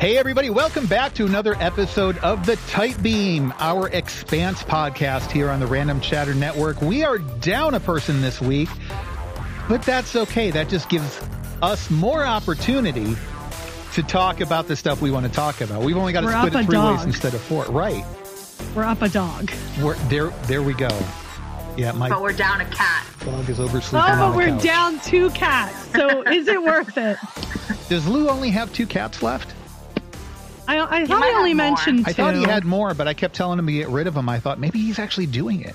Hey, everybody, welcome back to another episode of The Tight Beam, our expanse podcast here on the Random Chatter Network. We are down a person this week, but that's okay. That just gives us more opportunity to talk about the stuff we want to talk about. We've only got to We're split it a three dog. ways instead of four. Right. We're up a dog. We're, there, there we go. Yeah, my But we're down a cat. dog is oversleeping Oh, on but the we're couch. down two cats. So is it worth it? Does Lou only have two cats left? I, I thought might I only mentioned two. I thought he had more, but I kept telling him to get rid of them. I thought maybe he's actually doing it.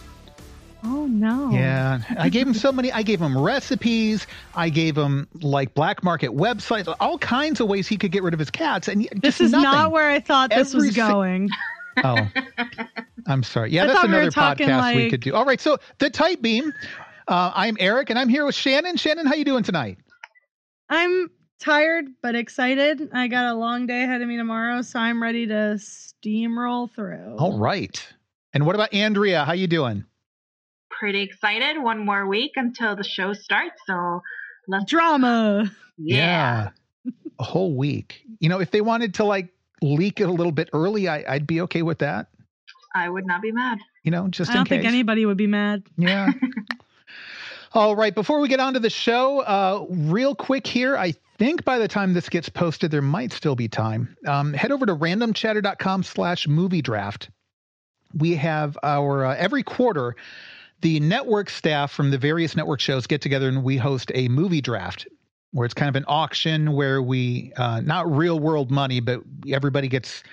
Oh no. Yeah, I gave him so many. I gave him recipes. I gave him like black market websites, all kinds of ways he could get rid of his cats. And This is nothing. not where I thought this Every was si- going. Oh, I'm sorry. Yeah, I that's thought we were another podcast we could do. All right, so the Tight Beam. Uh, I'm Eric, and I'm here with Shannon. Shannon, how you doing tonight? I'm tired but excited. I got a long day ahead of me tomorrow, so I'm ready to steamroll through. All right. And what about Andrea? How you doing? Pretty excited. One more week until the show starts. So let's. Drama. Yeah. a whole week. You know, if they wanted to like leak it a little bit early, I, I'd be okay with that. I would not be mad. You know, just I don't in case. think anybody would be mad. Yeah. All right. Before we get on to the show, uh, real quick here, I think by the time this gets posted, there might still be time. Um, head over to randomchatter.com slash movie draft. We have our uh, every quarter, the network staff from the various network shows get together and we host a movie draft where it's kind of an auction where we, uh, not real world money, but everybody gets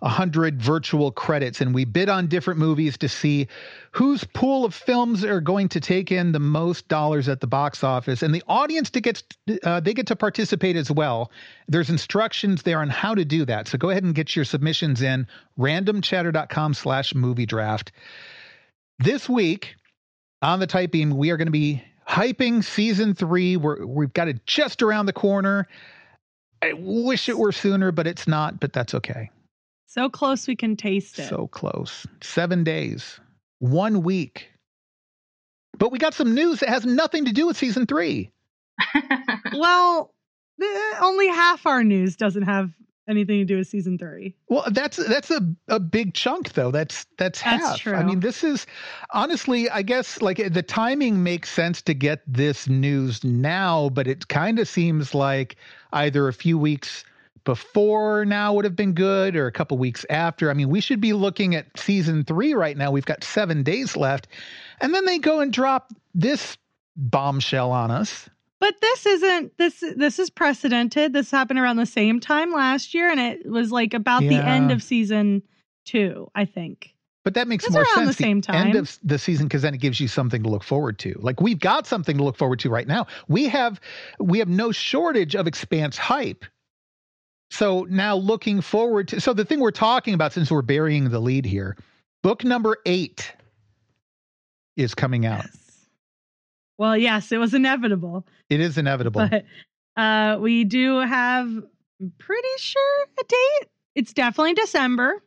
a hundred virtual credits and we bid on different movies to see whose pool of films are going to take in the most dollars at the box office. And the audience to get, uh, they get to participate as well. There's instructions there on how to do that. So go ahead and get your submissions in randomchatter.com slash movie draft. This week on the Tight Beam we are going to be hyping season three. We're, we've got it just around the corner. I wish it were sooner but it's not but that's okay So close we can taste it. so close. Seven days, one week. But we got some news that has nothing to do with season three. well, only half our news doesn't have anything to do with season three. Well, that's that's a, a big chunk though. That's that's That's half. true. I mean, this is honestly, I guess like the timing makes sense to get this news now, but it kind of seems like either a few weeks before now would have been good or a couple weeks after. I mean, we should be looking at season 3 right now. We've got 7 days left. And then they go and drop this bombshell on us. But this isn't this this is precedented. This happened around the same time last year and it was like about the end of season 2, I think. But that makes more sense. the same End of the season because then it gives you something to look forward to. Like we've got something to look forward to right now. We have we have no shortage of expanse hype. So now looking forward to so the thing we're talking about since we're burying the lead here, book number eight is coming out. Yes. Well, yes, it was inevitable. It is inevitable. But uh we do have I'm pretty sure a date. It's definitely December.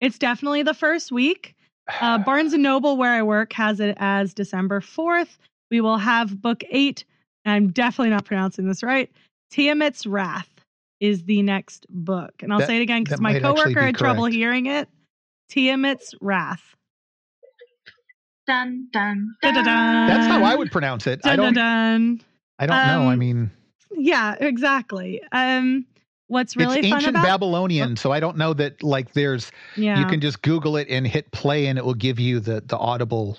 It's definitely the first week. Uh, Barnes and Noble, where I work, has it as December 4th. We will have book eight. I'm definitely not pronouncing this right. Tiamat's Wrath is the next book. And I'll That- say it again because my might actually coworker be had trouble hearing it. Tiamat's Wrath. dun, dun, Dun, dun. dun, dun. That's how I would pronounce it. I Dun, dun, don't dun. I don't know. I Um, mean Yeah, exactly. Um, what's really it's fun ancient about Babylonian, so I don't know that like there's yeah. you can just google it and hit play and it will give you the the audible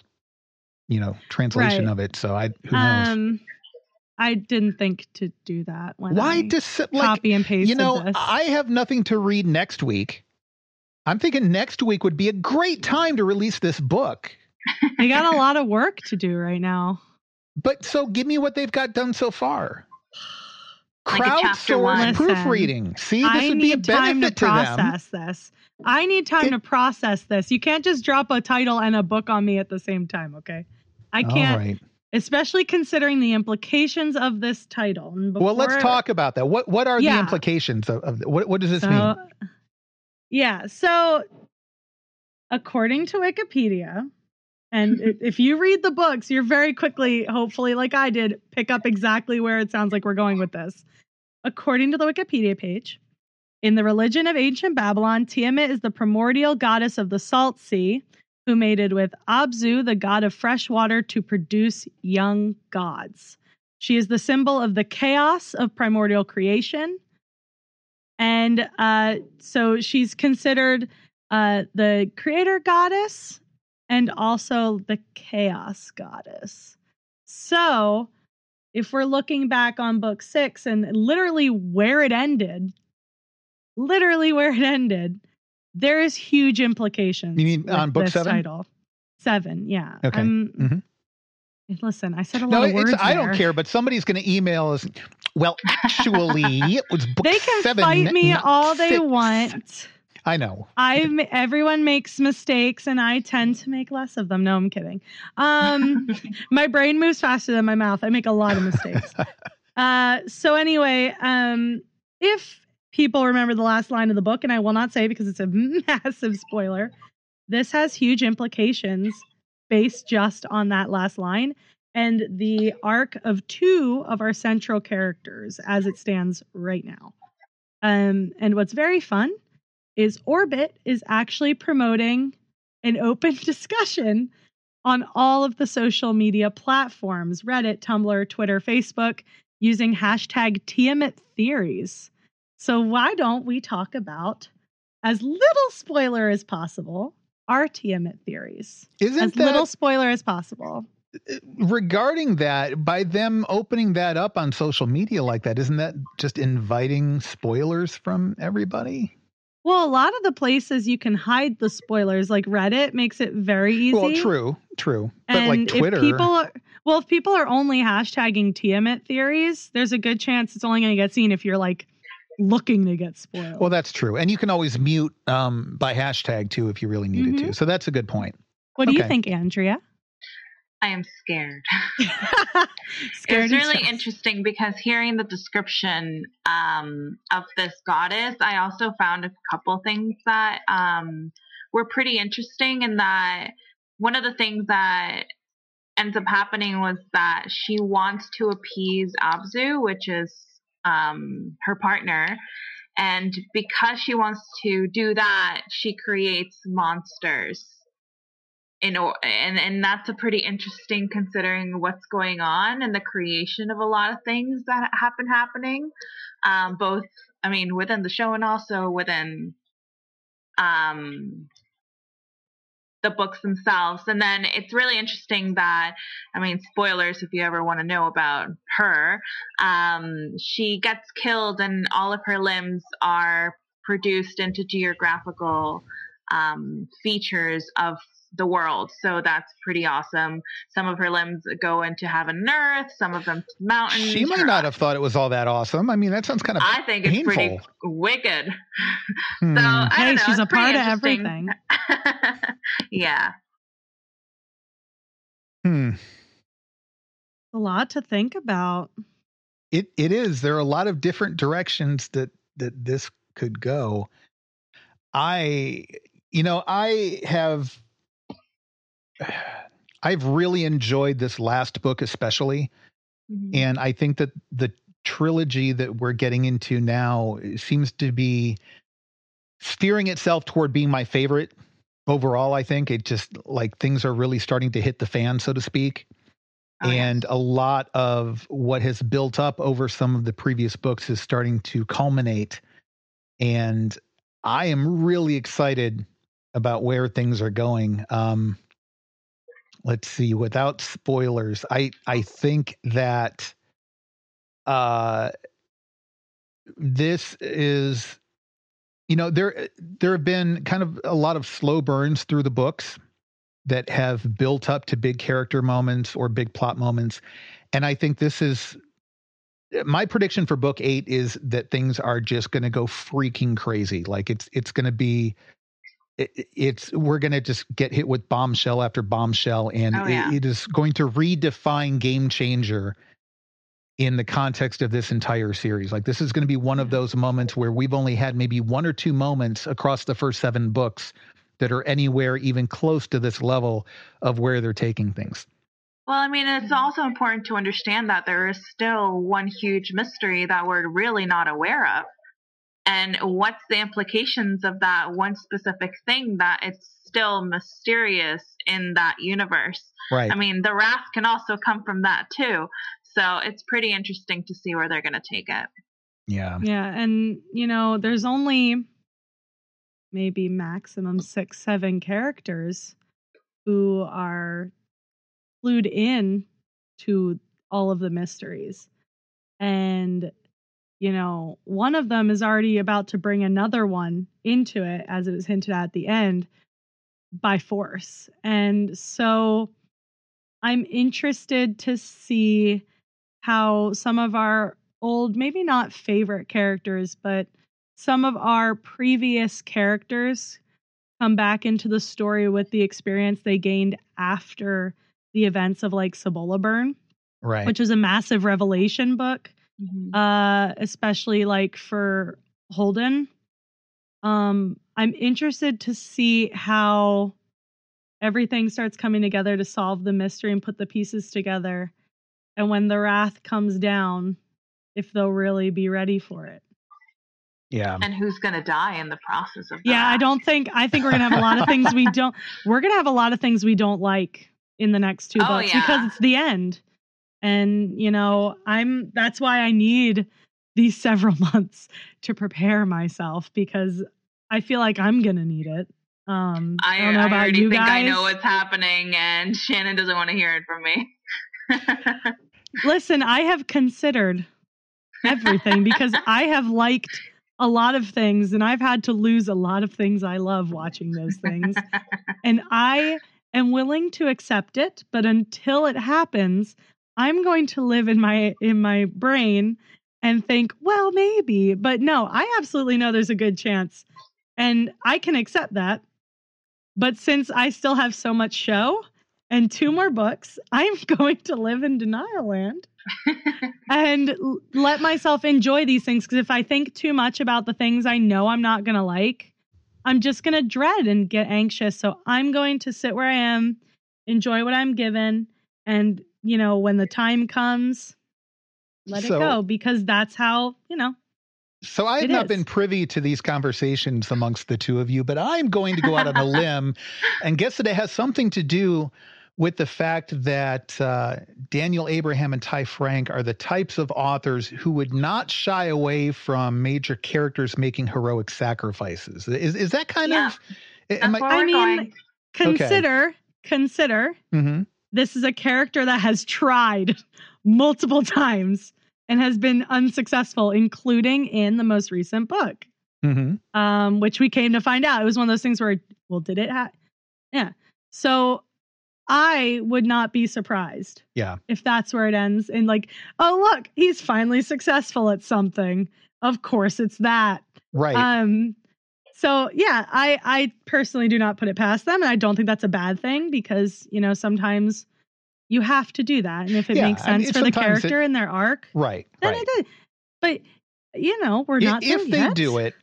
you know translation Right. of it so i who knows Um, I didn't think to do that when why I does like copy and paste. you know this. i have nothing to read next week i'm thinking next week would be a great time to release this book I got a lot of work to do right now. but so give me what they've got done so far Like a chapter one. crowdsourced Listen, proofreading see this I would be a need time to benefit to, them process this. I need time It- to process this. You can't just drop a title and a book on me at the same time, okay? I can't, right especially considering the implications of this title. And well let's talk about that what what are the implications of, of what, what does this so, mean Yeah, so according to Wikipedia, and mm-hmm. if you read the books, you're very quickly, hopefully, like I did, pick up exactly where it sounds like we're going with this. According to the Wikipedia page, In the religion of ancient Babylon, Tiamat is the primordial goddess of the salt sea, who mated with Abzu, the god of fresh water, to produce young gods. She is the symbol of the chaos of primordial creation. And uh, so she's considered uh, the creator goddess and also the chaos goddess. So if we're looking back on book six and literally where it ended, literally where it ended, there is huge implications. You mean on book this seven? Title. Seven, yeah. Okay. I'm- Mhm. Listen, I said a lot No, of words. it's, I don't care, but somebody's going to email us. Well, actually, it was book They can seven. fight me all they want. I know. I everyone makes mistakes, and I tend to make less of them. No, I'm kidding. Um, my brain moves faster than my mouth. I make a lot of mistakes. uh, so anyway, um, if people remember the last line of the book, and I will not say because it's a massive spoiler, this has huge implications based just on that last line and the arc of two of our central characters as it stands right now. Um, and what's very fun is Orbit is actually promoting an open discussion on all of the social media platforms Reddit, Tumblr, Twitter, Facebook using hashtag Tiamat Theories. So, why don't we talk about, as little spoiler as possible, our Tiamat theories? Isn't as that little spoiler as possible. Uh, regarding that? By them opening that up on social media like that, isn't that just inviting spoilers from everybody? Well, a lot of the places you can hide the spoilers, like Reddit, makes it very easy. Well, true, true. But like Twitter, if people are, well, if people are only hashtagging Tiamat theories, there's a good chance it's only going to get seen if you're like looking to get spoiled. well, that's true. And you can always mute um, by hashtag too if you really needed to. So that's a good point. what do you think, Andrea? I am scared. Scared it's really interesting because hearing the description um, of this goddess, I also found a couple things that um, were pretty interesting. In that, one of the things that ends up happening was that she wants to appease Abzu, which is um, her partner. And because she wants to do that, she creates monsters in and and that's a pretty interesting considering what's going on and the creation of a lot of things that have been happening um both i mean within the show and also within um the books themselves. And then it's really interesting that i mean spoilers if you ever want to know about her. Um she gets killed and all of her limbs are produced into geographical um, features of the world. So that's pretty awesome. Some of her limbs go into heaven and earth, some of them to mountains. She might not have thought it was all that awesome. I mean, that sounds kind of I think it's pretty wicked. Hmm. So I hey, don't know. she's a it's pretty part of everything. yeah. Hmm. A lot to think about. It it is. There are a lot of different directions that that this could go. I you know, I have I've really enjoyed this last book especially Mhm. and I think that the trilogy that we're getting into now seems to be steering itself toward being my favorite overall I think. It just like things are really starting to hit the fan so to speak Oh, and a lot of what has built up over some of the previous books is starting to culminate and i am really excited about where things are going. Um let's see without spoilers i i think that uh this is you know there there have been kind of a lot of slow burns through the books that have built up to big character moments or big plot moments. And I think this is my prediction for book eight is that things are just going to go freaking crazy. Like it's it's going to be it, it's we're going to just get hit with bombshell after bombshell, and Oh, yeah. it, it is going to redefine game changer in the context of this entire series. Like this is going to be one of those moments where we've only had maybe one or two moments across the first seven books that are anywhere even close to this level of where they're taking things. Well, I mean, it's also important to understand that there is still one huge mystery that we're really not aware of. And what's the implications of that one specific thing that it's still mysterious in that universe. Right. I mean, the wrath can also come from that too. So it's pretty interesting to see where they're going to take it. Yeah. Yeah, and you know, there's only maybe maximum six, seven characters who are clued in to all of the mysteries. And, you know, one of them is already about to bring another one into it, as it was hinted at at the end, by force. And so I'm interested to see how some of our old, maybe not favorite characters, but some of our previous characters come back into the story with the experience they gained after the events of like Cibola Burn, Right. which is a massive revelation book, Mm-hmm. uh, especially like for Holden. Um, I'm interested to see how everything starts coming together to solve the mystery and put the pieces together. And when the wrath comes down, if they'll really be ready for it. yeah. And who's going to die in the process of that? Yeah, I don't think I think we're gonna have a lot of things we don't we're gonna have a lot of things we don't like in the next two Oh, books yeah. because it's the end. And you know, I'm that's why I need these several months to prepare myself because I feel like I'm gonna need it. Um I, I, don't know I about already you think guys. I know what's happening, and Shannon doesn't want to hear it from me. Listen, I have considered everything because I have liked a lot of things and I've had to lose a lot of things I love watching those things. and I am willing to accept it, but until it happens, I'm going to live in my in my brain and think, well, maybe, but no, I absolutely know there's a good chance. And I can accept that. But since I still have so much show and two more books, I'm going to live in denial land and let myself enjoy these things because if I think too much about the things I know I'm not going to like, I'm just going to dread and get anxious. So I'm going to sit where I am, enjoy what I'm given, and you know, when the time comes, let So- it go because that's how, you know, So I have not is. been privy to these conversations amongst the two of you, but I'm going to go out on a limb and guess that it has something to do with the fact that uh, Daniel Abraham and Ty Franck are the types of authors who would not shy away from major characters making heroic sacrifices. Is is that kind Yeah. of? Am That's where I mean, going. consider consider Mhm. This is a character that has tried multiple times and has been unsuccessful, including in the most recent book, Mhm. um, which we came to find out. It was one of those things where, well, did it have? Yeah. So I would not be surprised Yeah. if that's where it ends. And like, oh, look, he's finally successful at something. Of course, it's that. Right. Um, so yeah, I I personally do not put it past them, and I don't think that's a bad thing because you know sometimes you have to do that, and if it Yeah, makes I mean, sense for the sometimes it- character and their arc, right. then Right. it. But you know, we're not there if they yet. do it,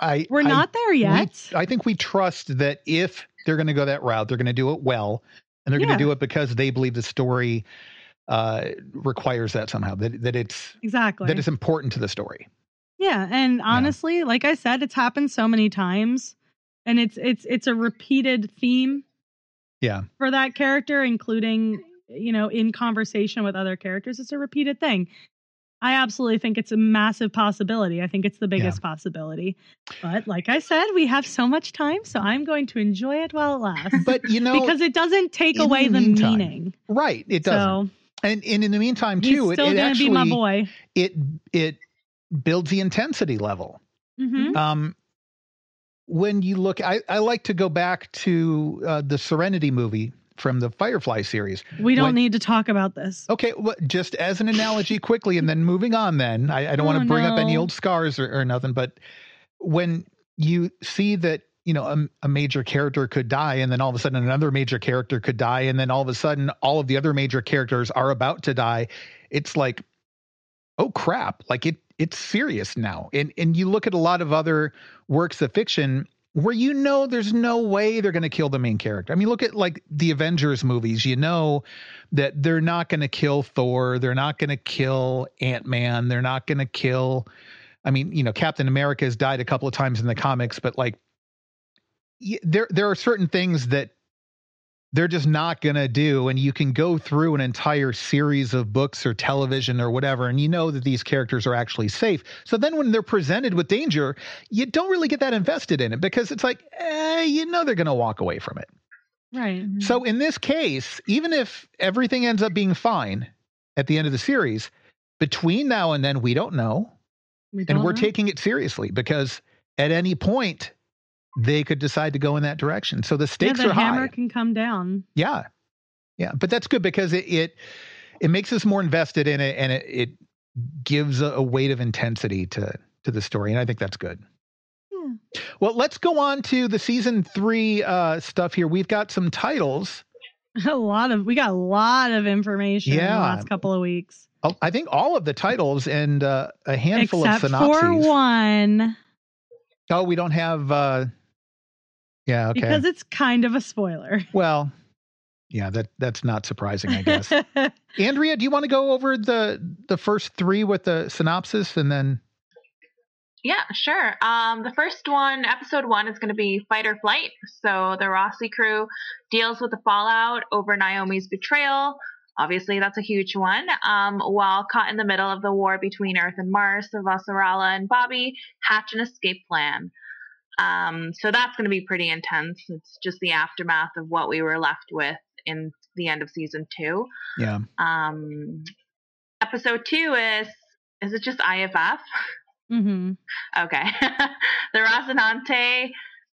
I We're I not there yet. We, I think we trust that if they're going to go that route, they're going to do it well, and they're Yeah. going to do it because they believe the story uh, requires that somehow. That that it's exactly. that it's important to the story. Yeah, and honestly, like I said, it's happened so many times, and it's it's it's a repeated theme. Yeah. For that character, including you know in conversation with other characters, it's a repeated thing. I absolutely think it's a massive possibility. I think it's the biggest possibility. But like I said, we have so much time, so I'm going to enjoy it while it lasts. But you know, because it doesn't take away the meantime, meaning. right? It doesn't. So and, and in the meantime, too, it, still it actually be my boy. it it builds the intensity level. hmm Um, when you look, I, I like to go back to uh, the Serenity movie from the Firefly series. We don't when- need to talk about this. Okay, well, just as an analogy, quickly, and then moving on. Then I, I don't want Oh, to bring up any old scars or, or nothing, but when you see that you know a, a major character could die, and then all of a sudden another major character could die, and then all of a sudden all of the other major characters are about to die, it's like, oh crap! Like it it's serious now. And and you look at a lot of other works of fiction where you know there's no way they're going to kill the main character. I mean, look at like the Avengers movies. You know that they're not going to kill Thor. They're not going to kill Ant Man. They're not going to kill I mean, you know, Captain America has died a couple of times in the comics, but like, there there are certain things that they're just not going to do and you can go through an entire series of books or television or whatever and you know that these characters are actually safe so then when they're presented with danger you don't really get that invested in it because it's like eh, you know they're going to walk away from it Right. so in this case even if everything ends up being fine at the end of the series between now and then we don't know We and don't we're know. taking it seriously because at any point they could decide to go in that direction so the yeah, stakes the are high hammer can come down. yeah. Yeah. But that's good because it it, it makes us more invested in it and it, it gives a, a weight of intensity to to the story. And I think that's good. Yeah. Well, let's go on to the season three uh, stuff here. We've got some titles. A lot of we got a lot of information in the Yeah. last couple of weeks. Oh, I think all of the titles and uh, a handful Except of synopses. for one. Oh, we don't have. Uh, yeah. Okay. Because it's kind of a spoiler. well, yeah. That that's not surprising, I guess. Andrea, do you want to go over the the first three with the synopsis and then? Yeah, sure. Um, the first one, episode one, is going to be fight or flight. So the Rossi crew deals with the fallout over Naomi's betrayal. Obviously, that's a huge one. Um, while caught in the middle of the war between Earth and Mars, Avasarala and Bobbie hatch an escape plan. Um, so that's going to be pretty intense. It's just the aftermath of what we were left with in the end of season two. Yeah. Um, episode two is is it just IFF? Mm-hmm. Okay. the Rocinante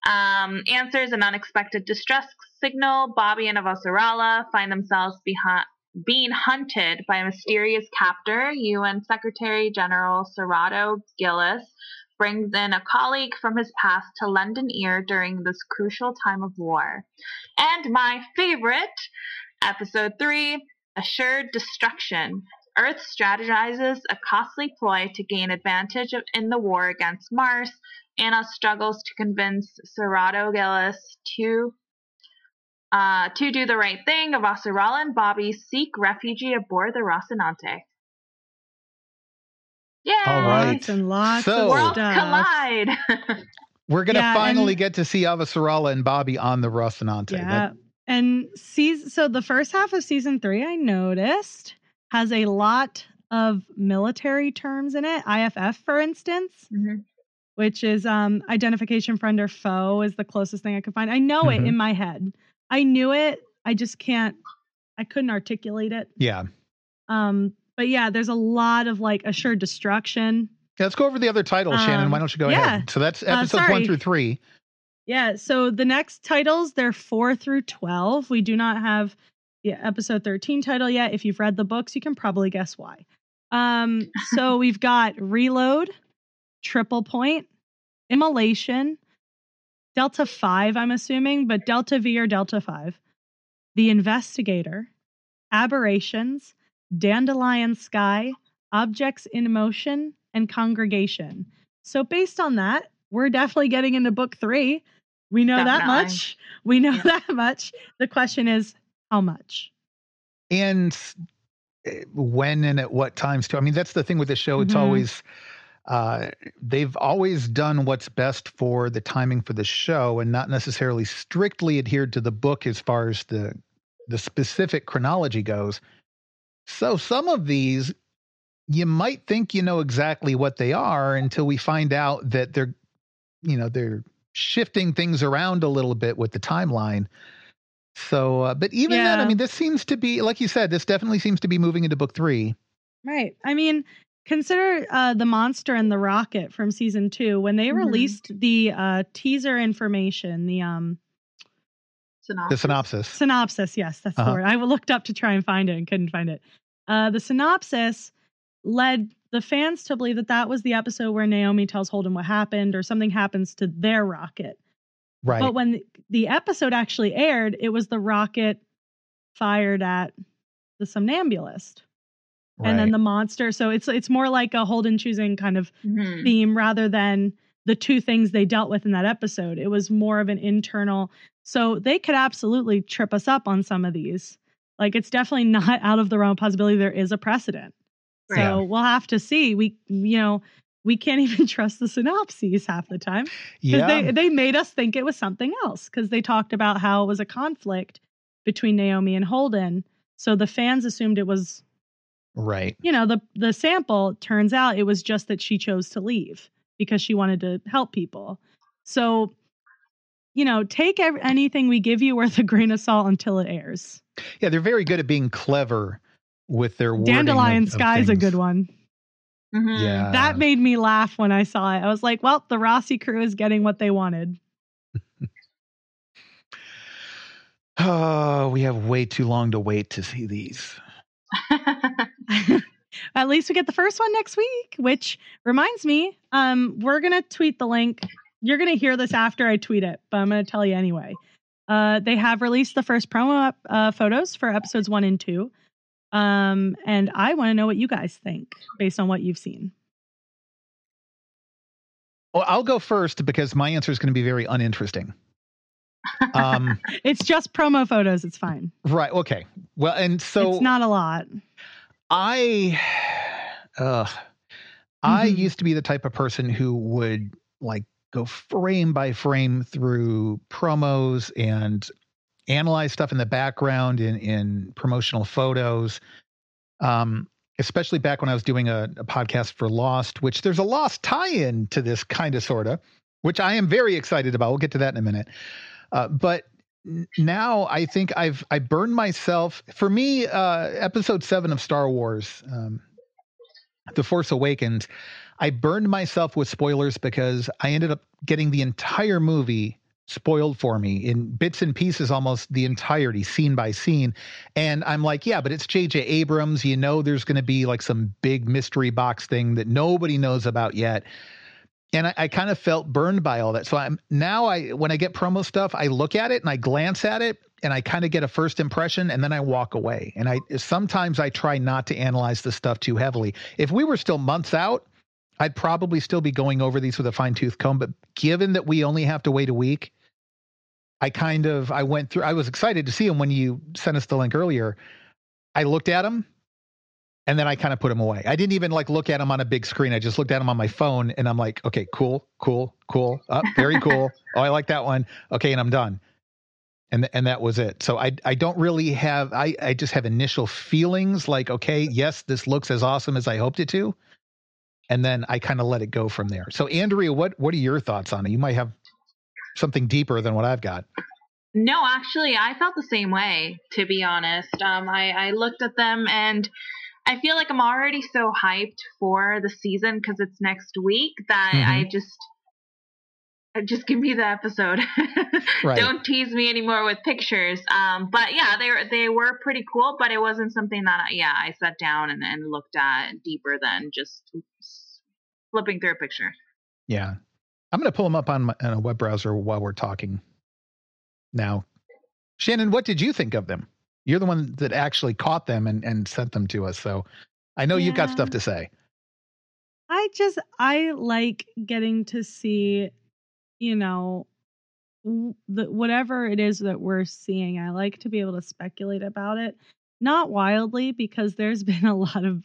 um, answers an unexpected distress signal. Bobbie and Avasarala find themselves behind, being hunted by a mysterious captor. UN Secretary General Serrato Gillis brings in a colleague from his past to lend an ear during this crucial time of war. And my favorite, episode three, Assured Destruction. Earth strategizes a costly ploy to gain advantage in the war against Mars. Anna struggles to convince Sorrento-Gillis to uh, to do the right thing. Avasarala and Bobbie seek refuge aboard the Rocinante. Yay! All right. Lots and lots So- of Worlds stuff. collide. We're gonna Yeah, finally and- get to see Avasarala and Bobbie on the Rocinante. Yeah. That- and season so the first half of season three, I noticed, has a lot of military terms in it. IFF, for instance, Mhm. which is um identification friend or foe is the closest thing I could find. I know Mhm. it in my head. I knew it. I just can't I couldn't articulate it. yeah. Um, but yeah, there's a lot of like assured destruction. Yeah, Let's go over the other titles, Shannon. Um, Why don't you go yeah. ahead? So that's Uh, episodes one through three. Yeah, so the next titles, they're four through 12. We do not have the episode 13 title yet. If you've read the books, you can probably guess why. Um, so we've got Reload, Triple Point, Immolation, Delta 5, I'm assuming, but Delta V or Delta 5, The Investigator, Aberrations, Dandelion Sky, Objects in Motion, and Congregation. So based on that, we're definitely getting into book three. We know that much. We know Yeah. that much. The question is, how much? And eh, when and at what times too. I mean, that's the thing with the show. It's Mhm. always uh, they've always done what's best for the timing for the show, and not necessarily strictly adhered to the book as far as the the specific chronology goes. So some of these you might think you know exactly what they are until we find out that they're you know they're shifting things around a little bit with the timeline so uh, but even then i mean this seems to be like you said this definitely seems to be moving into book three Right. I mean, consider uh, the monster and the rocket from season two when they Mhm. released the uh, teaser information, the um the Synopsis. synopsis synopsis. Yes, that's Uh-huh. the word. I looked up to try and find it and couldn't find it. Uh, the synopsis led the fans to believe that that was the episode where Naomi tells Holden what happened or something happens to their rocket. right But when the episode actually aired, it was the rocket fired at the somnambulist and then the monster. So it's it's more like a Holden choosing kind of Mhm. theme rather than the two things they dealt with in that episode. It was more of an internal. So they could absolutely trip us up on some of these. Like it's definitely not out of the realm of possibility there is a precedent. Right. So we'll have to see. We you know we can't even trust the synopses half the time Yeah. they they made us think it was something else because they talked about how it was a conflict between Naomi and Holden. So the fans assumed it was right. you know the the sample turns out it was just that she chose to leave because she wanted to help people so you know take ev- anything we give you with a grain of salt until it airs Yeah, they're very good at being clever with their wording of- dandelion of is a good one Mhm. Yeah. that made me laugh when i saw it i was like well the rossi crew is getting what they wanted Oh, we have way too long to wait to see these. at least we get the first one next week which reminds me um we're gonna tweet the link you're gonna hear this after i tweet it but i'm gonna tell you anyway uh they have released the first promo uh, photos for episodes one and two um and i want to know what you guys think based on what you've seen Well, I'll go first because my answer is going to be very uninteresting. Um, it's just promo photos it's fine right. Okay. Well, and so it's not a lot I, uh, I Mhm. used to be the type of person who would like go frame by frame through promos and analyze stuff in the background in in promotional photos. Um, especially back when I was doing a, a podcast for Lost, which there's a Lost tie-in to this kind of sorta, which I am very excited about. We'll get to that in a minute. Uh, but now I think I've I burned myself. For me, uh, Episode Seven of Star Wars, um, The Force Awakens, I burned myself with spoilers because I ended up getting the entire movie spoiled for me in bits and pieces, almost the entirety, scene by scene. And I'm like, yeah, but it's J.J. Abrams. You know, there's going to be like some big mystery box thing that nobody knows about yet. And I, I kind of felt burned by all that. So I'm now I when I get promo stuff, I look at it and I glance at it and I kind of get a first impression and then I walk away. And I sometimes I try not to analyze the stuff too heavily. If we were still months out, I'd probably still be going over these with a fine tooth comb. But given that we only have to wait a week, I kind of I went through. I was excited to see them when you sent us the link earlier. I looked at them, and then I kind of put them away. I didn't even like look at them on a big screen. I just looked at them on my phone, and I'm like, okay, cool, cool, cool, up, very cool. oh, I like that one. Okay, and I'm done. And and that was it. So I I don't really have. I I just have initial feelings like, okay, yes, this looks as awesome as I hoped it to and then I kind of let it go from there. So, Andrea, what what are your thoughts on it? You might have something deeper than what I've got. No, actually, I felt the same way. To be honest, um, I I looked at them and I feel like I'm already so hyped for the season because it's next week that Mhm. I just just give me the episode. Right. Don't tease me anymore with pictures. Um, but yeah, they were they were pretty cool, but it wasn't something that yeah I sat down and, and looked at deeper than just flipping through a picture. Yeah, I'm going to pull them up on, my, on a web browser while we're talking. Now, Shannon, what did you think of them? You're the one that actually caught them and, and sent them to us, so I know you've got stuff to say. I just I like getting to see, you know, the whatever it is that we're seeing. I like to be able to speculate about it, not wildly because there's been a lot of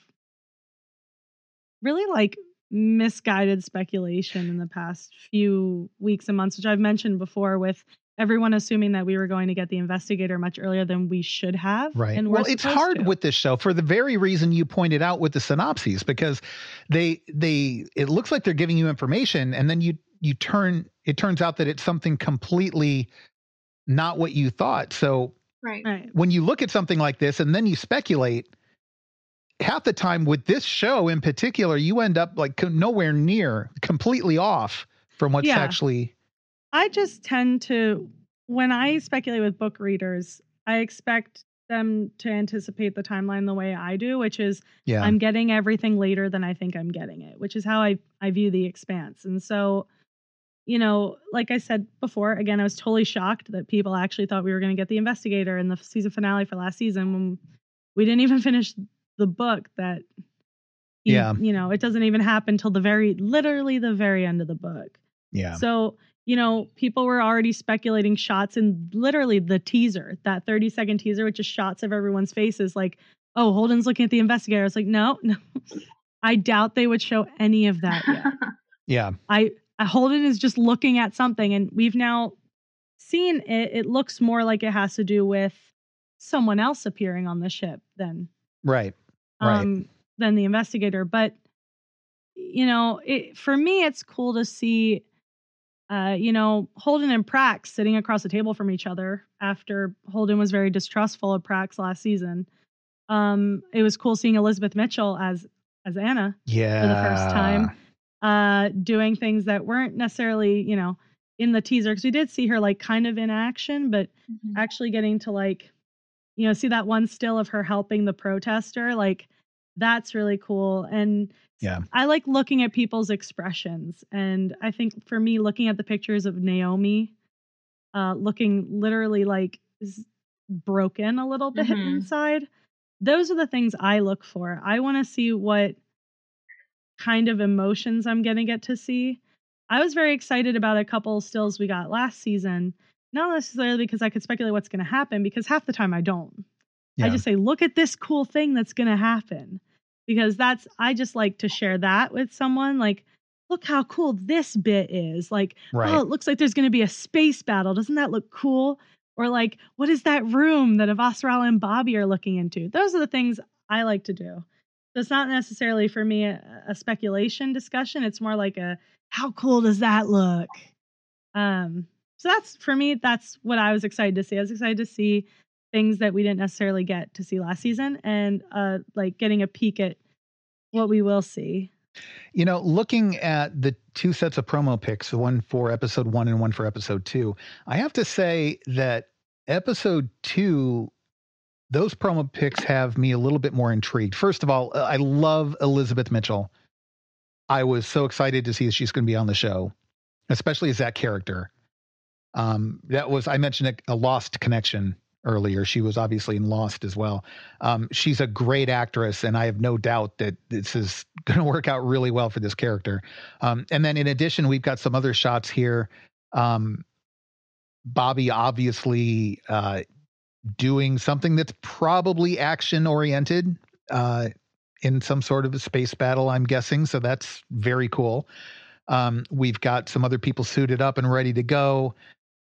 really like misguided speculation in the past few weeks and months, which I've mentioned before with everyone assuming that we were going to get the investigator much earlier than we should have. Right. And well, it's hard to. with this show for the very reason you pointed out with the synopses because they they it looks like they're giving you information and then you you turn it turns out that it's something completely not what you thought. So Right. right. when you look at something like this and then you speculate half the time with this show in particular you end up like nowhere near completely off from what's Yeah. actually I just tend to, when I speculate with book readers, I expect them to anticipate the timeline the way I do, which is yeah I'm getting everything later than I think I'm getting it, which is how I, I view the expanse. And so, you know, like I said before, again, I was totally shocked that people actually thought we were going to get the investigator in the season finale for last season when we didn't even finish the book that, he- Yeah. you know, it doesn't even happen till the very, literally the very end of the book. yeah So, you know, people were already speculating shots in literally the teaser, that 30 second teaser, which is shots of everyone's faces, like, oh, Holden's looking at the investigator. It's like, no, no. I doubt they would show any of that yet. Yeah. I, I Holden is just looking at something, and we've now seen it. It looks more like it has to do with someone else appearing on the ship than Right. Right. um, than the investigator. But you know, it, for me, it's cool to see, uh, you know, Holden and Prax sitting across the table from each other after Holden was very distrustful of Prax last season. Um, it was cool seeing Elizabeth Mitchell as as Anna yeah. for the first time, uh, doing things that weren't necessarily, you know, in the teaser because we did see her like kind of in action, but Mhm. actually getting to like you know see that one still of her helping the protester like that's really cool and Yeah. i like looking at people's expressions and i think for me looking at the pictures of naomi uh looking literally like broken a little bit Mhm. inside those are the things i look for i want to see what kind of emotions i'm going to get to see i was very excited about a couple stills we got last season not necessarily because I could speculate what's going to happen, because half the time I don't. Yeah. I just say, look at this cool thing that's going to happen. Because that's, I just like to share that with someone. Like, look how cool this bit is. Like, oh, right. oh, it looks like there's going to be a space battle. Doesn't that look cool? Or like, what is that room that Avasarala and Bobbie are looking into? Those are the things I like to do. It's not necessarily for me a, a speculation discussion. It's more like a, how cool does that look? Um, so that's for me, that's what I was excited to see. I was excited to see things that we didn't necessarily get to see last season and uh like getting a peek at what we will see. You know, looking at the two sets of promo pics, one for episode one and one for episode two, I have to say that episode two, those promo pics have me a little bit more intrigued. First of all, I love Elizabeth Mitchell. I was so excited to see that she's going to be on the show, especially as that character. Um, that was I mentioned a, a Lost connection earlier. She was obviously in Lost as well. Um, she's a great actress, and I have no doubt that this is going to work out really well for this character. Um, and then in addition, we've got some other shots here. Um, Bobbie obviously uh, doing something that's probably action oriented uh, in some sort of a space battle, I'm guessing. So that's very cool. Um, we've got some other people suited up and ready to go.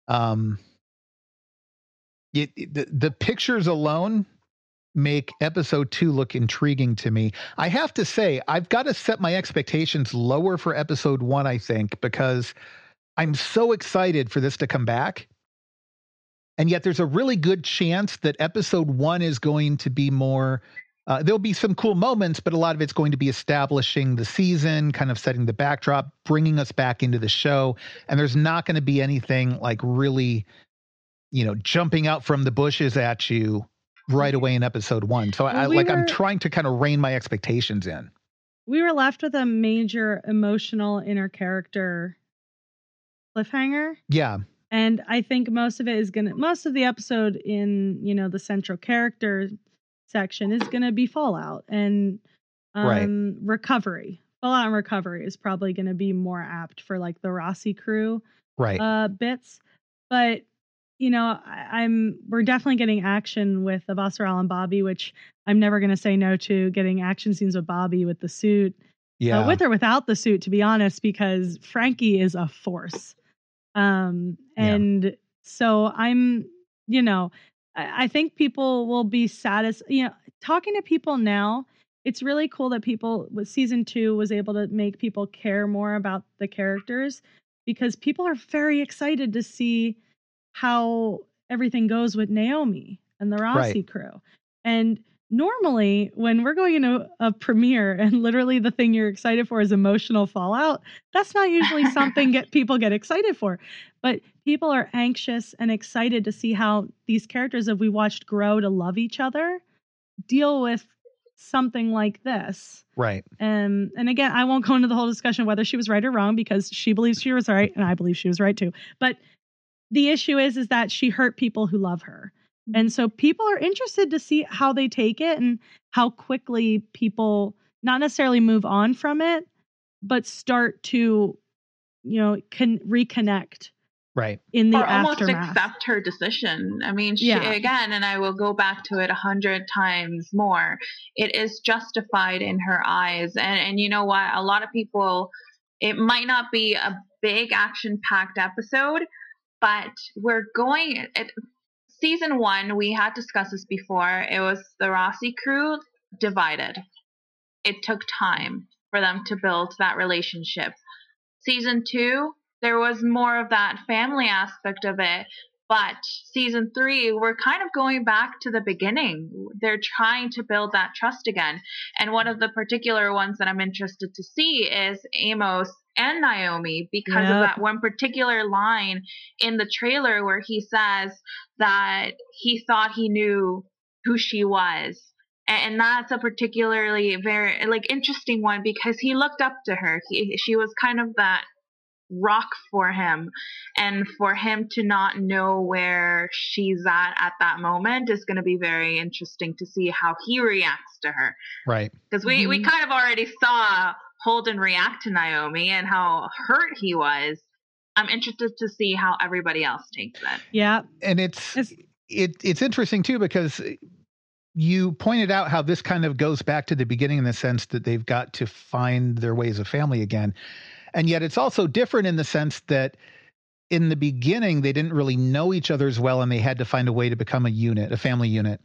Um, it, it- the, the pictures alone make episode two look intriguing to me. I have to say, I've got to set my expectations lower for episode one, I think, because I'm so excited for this to come back. And yet, there's a really good chance that episode one is going to be more. Uh, there'll be some cool moments, but a lot of it's going to be establishing the season, kind of setting the backdrop, bringing us back into the show. And there's not going to be anything like really, you know, jumping out from the bushes at you right away in episode one. So I we like I'm trying to kind of rein my expectations in. We were left with a major emotional inner character cliffhanger. Yeah, And I think most of it is gonna most of the episode in, you know, the central character section is gonna be Fallout and Right. um recovery. Fallout and recovery is probably gonna be more apt for like the Rossi crew right. uh bits. But you know, I, I'm we're definitely getting action with the Avasarala and Bobbie, which I'm never gonna say no to getting action scenes with Bobbie with the suit. yeah, Uh, with or without the suit, to be honest, because Frankie is a force. Um, Yeah. and so I'm, you know, I, I think people will be satisfied. You know, talking to people now, it's really cool that people with season two was able to make people care more about the characters because people are very excited to see how everything goes with Naomi and the Rossi crew. And normally when we're going into a premiere and literally the thing you're excited for is emotional fallout that's not usually something get people get excited for. But people are anxious and excited to see how these characters that we watched grow to love each other deal with something like this. Right. and and again i won't go into the whole discussion of whether she was right or wrong because she believes she was right and i believe she was right too. But the issue is is that she hurt people who love her Mm-hmm. and so people are interested to see how they take it and how quickly people not necessarily move on from it, but start to, you know, can reconnect right in the or almost accept her decision. I mean, she, Yeah. again, and I will go back to it a hundred times more. It is justified in her eyes, and and you know what? A lot of people, it might not be a big action-packed episode, but we're going. It, season one, we had discussed this before. It was the Roci crew divided. It took time for them to build that relationship. Season two, there was more of that family aspect of it. But season three, we're kind of going back to the beginning. They're trying to build that trust again. And one of the particular ones that I'm interested to see is Amos and Naomi because of that one particular line in the trailer where he says that he thought he knew who she was. And that's a particularly very like interesting one because he looked up to her. He, she was kind of that rock for him and for him to not know where she's at at that moment is going to be very interesting to see how he reacts to her. Right. Because we, we Mhm. kind of already saw holden react to naomi and how hurt he was. I'm interested to see how everybody else takes it. Yeah, and it's, It's- it it's interesting too because you pointed out how this kind of goes back to the beginning in the sense that they've got to find their ways of family again and yet it's also different in the sense that in the beginning they didn't really know each other as well and they had to find a way to become a unit a family unit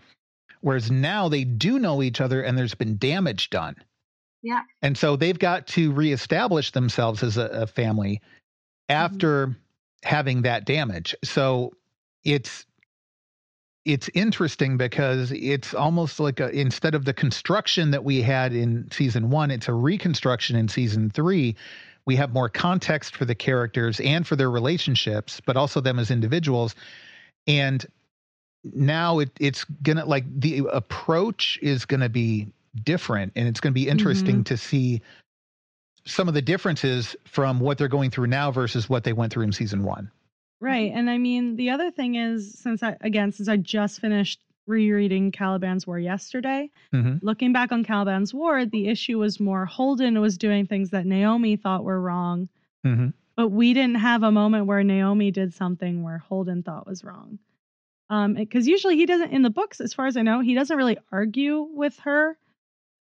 whereas now they do know each other and there's been damage done Yeah. and so they've got to reestablish themselves as a, a family mm-hmm. after having that damage so it's it's interesting because it's almost like a, instead of the construction that we had in season one, it's a reconstruction in season three. We have more context for the characters and for their relationships, but also them as individuals. And now it, it's gonna like the approach is gonna be different, and it's gonna be interesting mm-hmm. to see some of the differences from what they're going through now versus what they went through in season one. right. And I mean, the other thing is, since I again, since I just finished rereading Caliban's War yesterday, Mm-hmm. looking back on Caliban's War, the issue was more Holden was doing things that Naomi thought were wrong, Mm-hmm. but we didn't have a moment where Naomi did something where Holden thought was wrong. Um, because usually he doesn't in the books, as far as I know, he doesn't really argue with her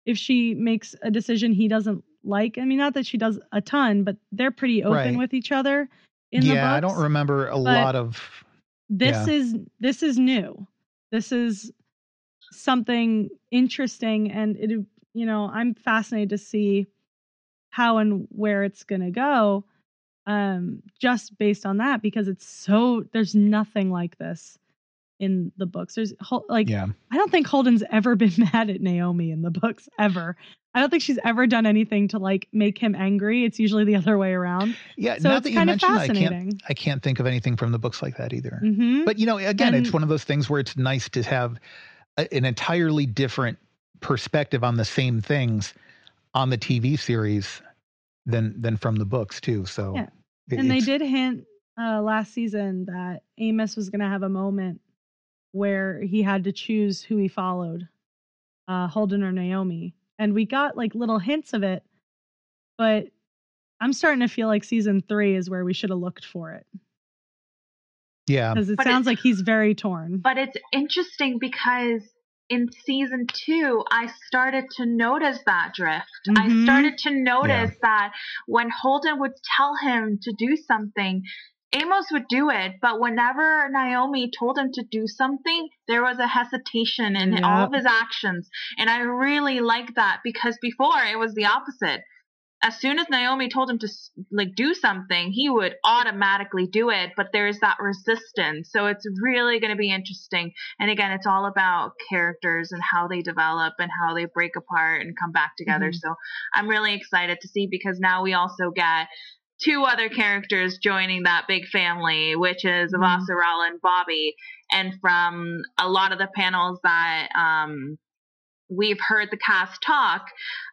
if she makes a decision he doesn't like. I mean, not that she does a ton, but they're pretty open Right. with each other in the books. Yeah, I don't remember a lot of this Yeah. is this is new this is something interesting and it you know i'm fascinated to see how and where it's going to go um just based on that because it's so there's nothing like this in the books there's like yeah. i don't think holden's ever been mad at naomi in the books ever i don't think she's ever done anything to like make him angry it's usually the other way around Yeah, so it's that you kind of it, I can't fascinating I can't think of anything from the books like that either. hmm But you know, again, it's one of those things where it's nice to have a, an entirely different perspective on the same things on the TV series than than from the books too. So Yeah. and they did hint uh, last season that Amos was going to have a moment where he had to choose who he followed, uh, Holden or Naomi. And we got like little hints of it, but I'm starting to feel like season three is where we should have looked for it Yeah. because it But sounds like he's very torn. But it's interesting because in season two, I started to notice that drift. I Mhm. started to notice that when Holden would tell him to do something, Amos would do it, but whenever Naomi told him to do something, there was a hesitation in all of his actions. And I really like that because before it was the opposite. As soon as Naomi told him to like do something, he would automatically do it, but there's that resistance. So it's really going to be interesting. And again, it's all about characters and how they develop and how they break apart and come back together. Mhm. So I'm really excited to see because now we also get two other characters joining that big family, which is Mhm. And Bobbie. And from a lot of the panels that um, we've heard the cast talk,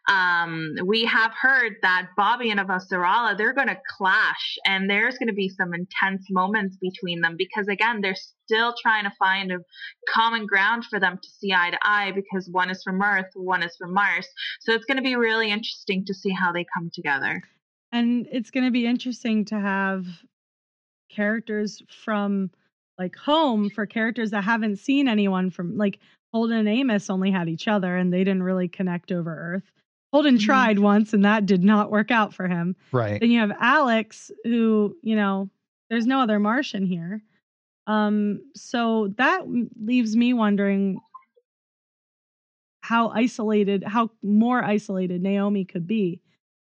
um, we have heard that Bobbie and Avasarala, they're going to clash and there's going to be some intense moments between them because again, they're still trying to find a common ground for them to see eye to eye because one is from Earth, one is from Mars. So it's going to be really interesting to see how they come together. And it's going to be interesting to have characters from like home for characters that haven't seen anyone from like Holden and Amos only had each other and they didn't really connect over Earth. Holden Mhm. tried once and that did not work out for him. Right. Then you have Alex, who, you know, there's no other Martian here. Um, so that leaves me wondering how isolated, how more isolated Naomi could be,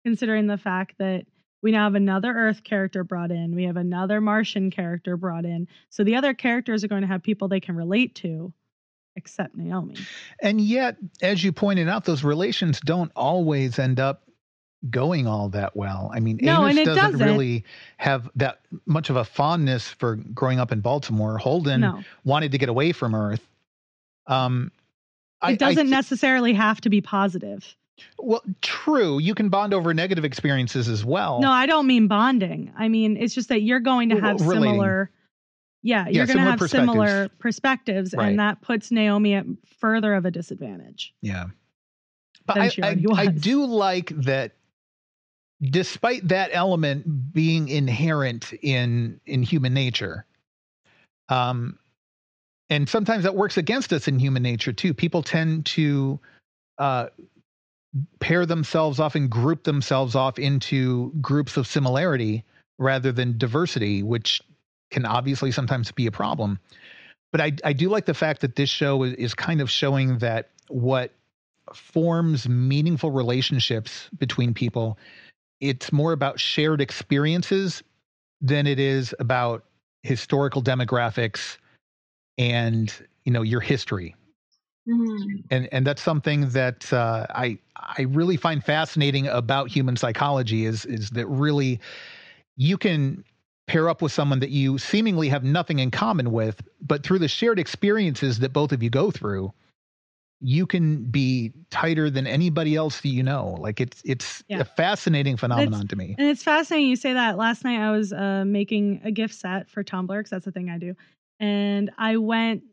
considering the fact that we now have another Earth character brought in, we have another Martian character brought in. So the other characters are going to have people they can relate to, except Naomi. And yet, as you pointed out, those relations don't always end up going all that well. I mean, No, Amos doesn't, doesn't. really have that much of a fondness for growing up in Baltimore. Holden no, wanted to get away from Earth. Um, I- I it doesn't thi- necessarily have to be positive. Well, true. You can bond over negative experiences as well. No, I don't mean bonding. I mean it's just that you're going to have similar. Yeah, you're going to have perspectives. similar perspectives, Right. and that puts Naomi at further of a disadvantage. Yeah. But I, I, I do like that despite that element being inherent in in human nature. Um and sometimes that works against us in human nature too. People tend to uh pair themselves off and group themselves off into groups of similarity rather than diversity, which can obviously sometimes be a problem. But I, I do like the fact that this show is, kind of showing that what forms meaningful relationships between people, it's more about shared experiences than it is about historical demographics and you know your history Mhm. and and that's something that uh, I I really find fascinating about human psychology is is that really you can pair up with someone that you seemingly have nothing in common with, but through the shared experiences that both of you go through, you can be tighter than anybody else that you know. Like it's it's Yeah. a fascinating phenomenon to me. And it's fascinating you say that. Last night I was uh, making a gift set for Tumblr because that's the thing I do, and I went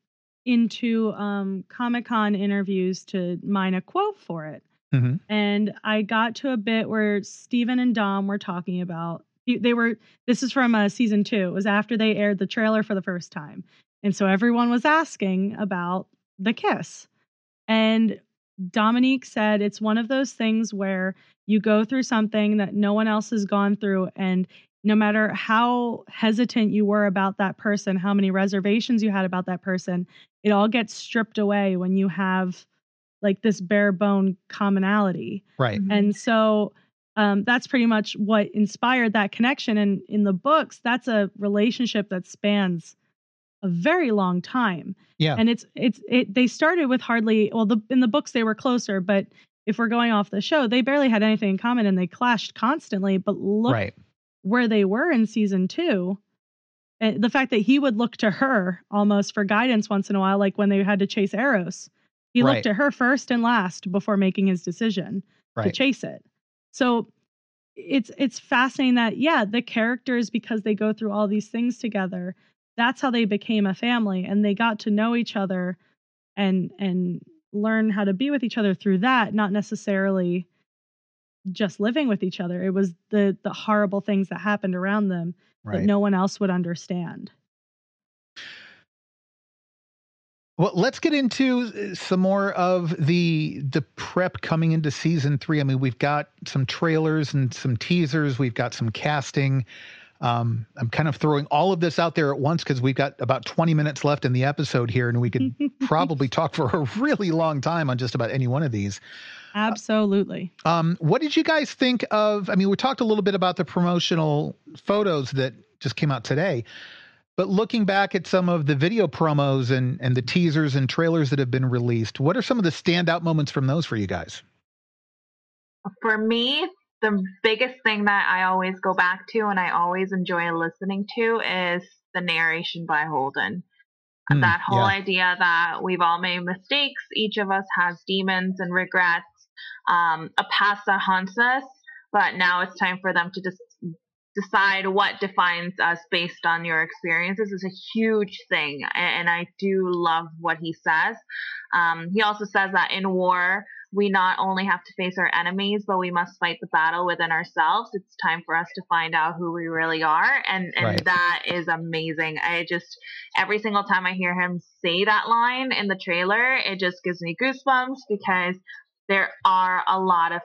into um, Comic Con interviews to mine a quote for it. Mhm. And I got to a bit where Steven and Dom were talking about they were this is from uh, season two. It was after they aired the trailer for the first time, and so everyone was asking about the kiss. And Dominique said it's one of those things where you go through something that no one else has gone through and no matter how hesitant you were about that person, how many reservations you had about that person, it all gets stripped away when you have like this bare bone commonality. Right. And so um, that's pretty much what inspired that connection. And in the books, that's a relationship that spans a very long time. Yeah. And it's it's it they started with hardly well the in the books they were closer, but if we're going off the show, they barely had anything in common and they clashed constantly. But look right. Where they were in season two. And the fact that he would look to her almost for guidance once in a while, like when they had to chase Eros. He Right. looked at her first and last before making his decision to chase it. So it's it's fascinating that yeah, the characters because they go through all these things together, that's how they became a family and they got to know each other and and learn how to be with each other through that, not necessarily just living with each other. It was the the horrible things that happened around them that no one else would understand. Well, let's get into uh, some more of the the prep coming into season three. I mean, we've got some trailers and some teasers. We've got some casting. Um, I'm kind of throwing all of this out there at once because we've got about 20 minutes left in the episode here, and we could probably talk for a really long time on just about any one of these. Absolutely. Um, what did you guys think of? I mean, we talked a little bit about the promotional photos that just came out today, but looking back at some of the video promos and and the teasers and trailers that have been released, what are some of the standout moments from those for you guys? For me, the biggest thing that I always go back to and I always enjoy listening to is the narration by Holden. Hmm, that whole yeah. idea that we've all made mistakes, each of us has demons and regrets, um, a past that haunts us, but now it's time for them to just decide what defines us based on your experiences is a huge thing. And I do love what he says. Um, he also says that in war, we not only have to face our enemies, but we must fight the battle within ourselves. It's time for us to find out who we really are. And, and right. that is amazing. I just, every single time I hear him say that line in the trailer, it just gives me goosebumps because there are a lot of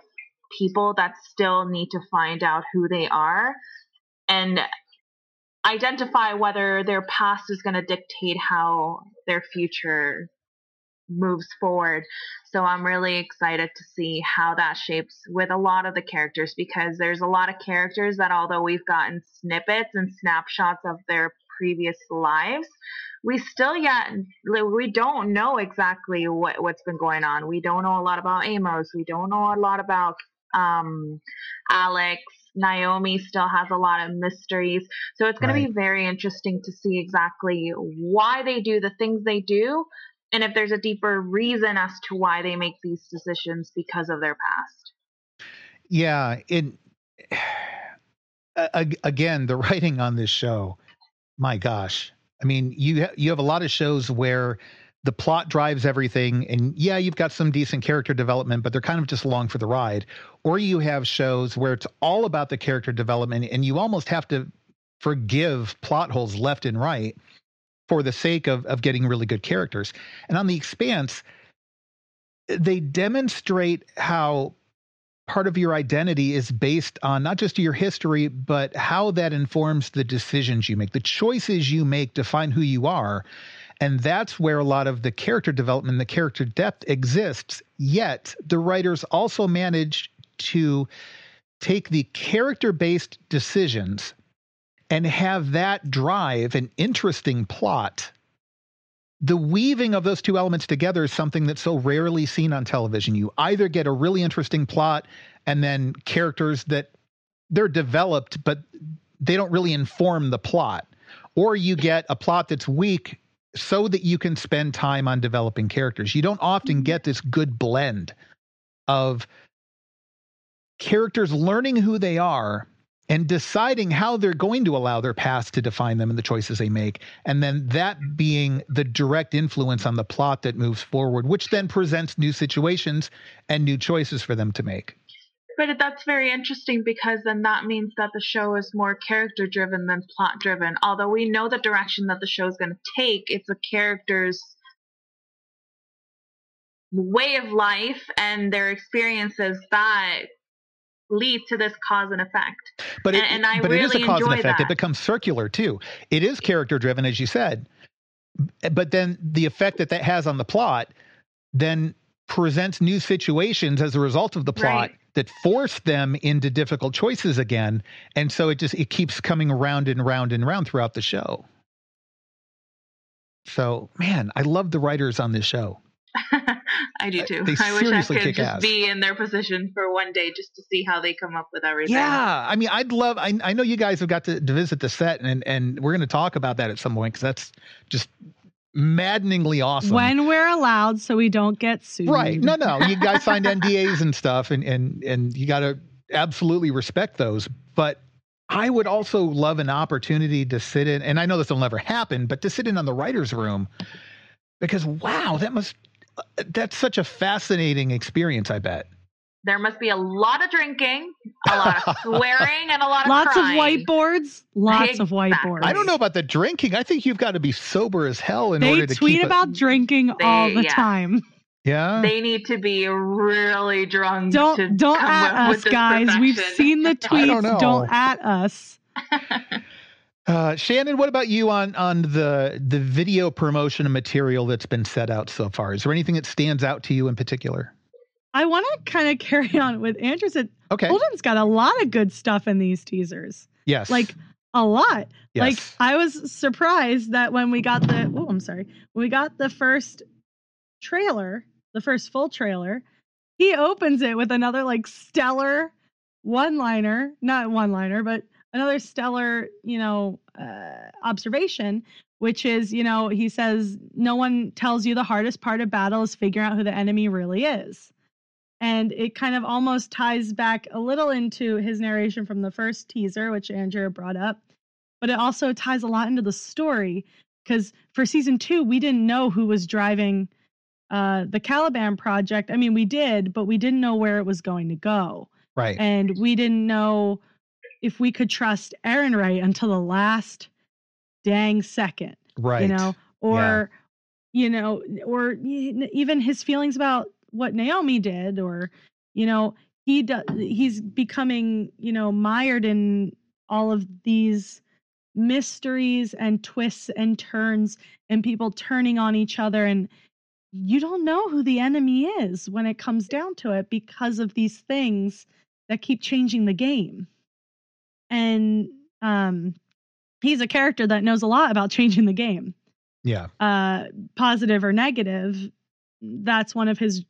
people that still need to find out who they are and identify whether their past is going to dictate how their future moves forward. So I'm really excited to see how that shapes with a lot of the characters because there's a lot of characters that although we've gotten snippets and snapshots of their previous lives, we still yet we don't know exactly what what's been going on. We don't know a lot about Amos. We don't know a lot about um, Alex. Naomi still has a lot of mysteries. So it's going right. to be very interesting to see exactly why they do the things they do and if there's a deeper reason as to why they make these decisions because of their past. Yeah, it again the writing on this show. My gosh. I mean, you ha- you have a lot of shows where the plot drives everything and yeah you've got some decent character development but they're kind of just along for the ride or you have shows where it's all about the character development and you almost have to forgive plot holes left and right for the sake of of getting really good characters and on the expanse they demonstrate how part of your identity is based on not just your history but how that informs the decisions you make the choices you make define who you are and that's where a lot of the character development, the character depth exists. Yet the writers also manage to take the character based decisions and have that drive an interesting plot. The weaving of those two elements together is something that's so rarely seen on television. You either get a really interesting plot and then characters that they're developed, but they don't really inform the plot, or you get a plot that's weak so that you can spend time on developing characters. You don't often mm-hmm. get this good blend of characters learning who they are and deciding how they're going to allow their past to define them and the choices they make. And then that being the direct influence on the plot that moves forward, which then presents new situations and new choices for them to make. But that's very interesting because then that means that the show is more character driven than plot driven. Although we know the direction that the show is going to take, it's the characters' way of life and their experiences that lead to this cause and effect. But it, and, and I but really it is a cause and effect. That. It becomes circular too. It is character driven, as you said. But then the effect that that has on the plot then presents new situations as a result of the plot. Right that force them into difficult choices again and so it just it keeps coming around and round and round throughout the show so man i love the writers on this show I do too. They I wish I could just ass. be in their position for one day just to see how they come up with everything. Yeah, I mean, I'd love. I, I know you guys have got to, to visit the set, and and we're going to talk about that at some point because that's just maddeningly awesome. When we're allowed, so we don't get sued. Right. No, no. You guys signed NDAs and stuff, and and and you got to absolutely respect those. But I would also love an opportunity to sit in, and I know this will never happen, but to sit in on the writers' room because wow, that must that's such a fascinating experience. I bet there must be a lot of drinking, a lot of swearing, and a lot of lots crying. of whiteboards. Lots exactly. of whiteboards. I don't know about the drinking. I think you've got to be sober as hell in they order to tweet about a... drinking they, all the yeah. time. Yeah, they need to be really drunk. Don't don't at us, guys. Perfection. We've seen the tweets. don't, don't at us. Uh, Shannon, what about you on on the the video promotion material that's been set out so far? Is there anything that stands out to you in particular? I want to kind of carry on with Andrew said. Okay. Holden's got a lot of good stuff in these teasers. Yes. Like a lot. Yes. Like I was surprised that when we got the oh, I'm sorry. When we got the first trailer, the first full trailer, he opens it with another like stellar one-liner, not one-liner, but another stellar, you know, uh, observation, which is, you know, he says, no one tells you the hardest part of battle is figuring out who the enemy really is. And it kind of almost ties back a little into his narration from the first teaser, which Andrea brought up, but it also ties a lot into the story because for season two, we didn't know who was driving uh, the Caliban project. I mean, we did, but we didn't know where it was going to go. Right. And we didn't know if we could trust Errinwright until the last dang second. right. You know, or, you know, or even his feelings about what Naomi did, or, you know, he does, he's becoming, you know, mired in all of these mysteries and twists and turns and people turning on each other and you don't know who the enemy is when it comes down to it because of these things that keep changing the game and um he's a character that knows a lot about changing the game yeah. uh positive or negative that's one of his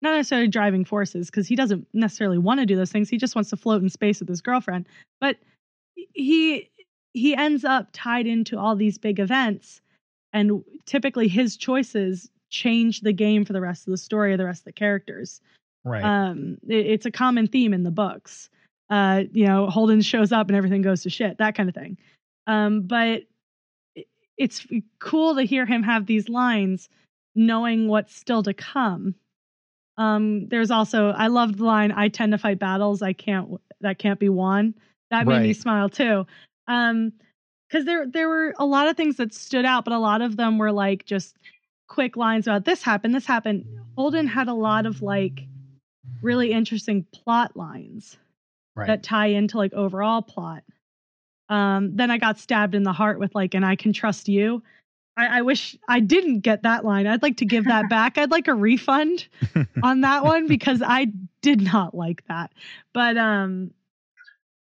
not necessarily driving forces because he doesn't necessarily want to do those things he just wants to float in space with his girlfriend but he he ends up tied into all these big events and typically his choices change the game for the rest of the story or the rest of the characters Right. um it- it's a common theme in the books uh you know holden shows up and everything goes to shit that kind of thing. Um but it's cool to hear him have these lines knowing what's still to come. Um there's also i loved the line i tend to fight battles i can't that can't be won. That made me smile too. Um because there there were a lot of things that stood out but a lot of them were like just quick lines about this happened this happened. Holden had a lot of like really interesting plot lines right. that tie into like overall plot. Um, then I got stabbed in the heart with like, and I can trust you. I, I wish I didn't get that line. I'd like to give that back. I'd like a refund on that one because I did not like that. But um,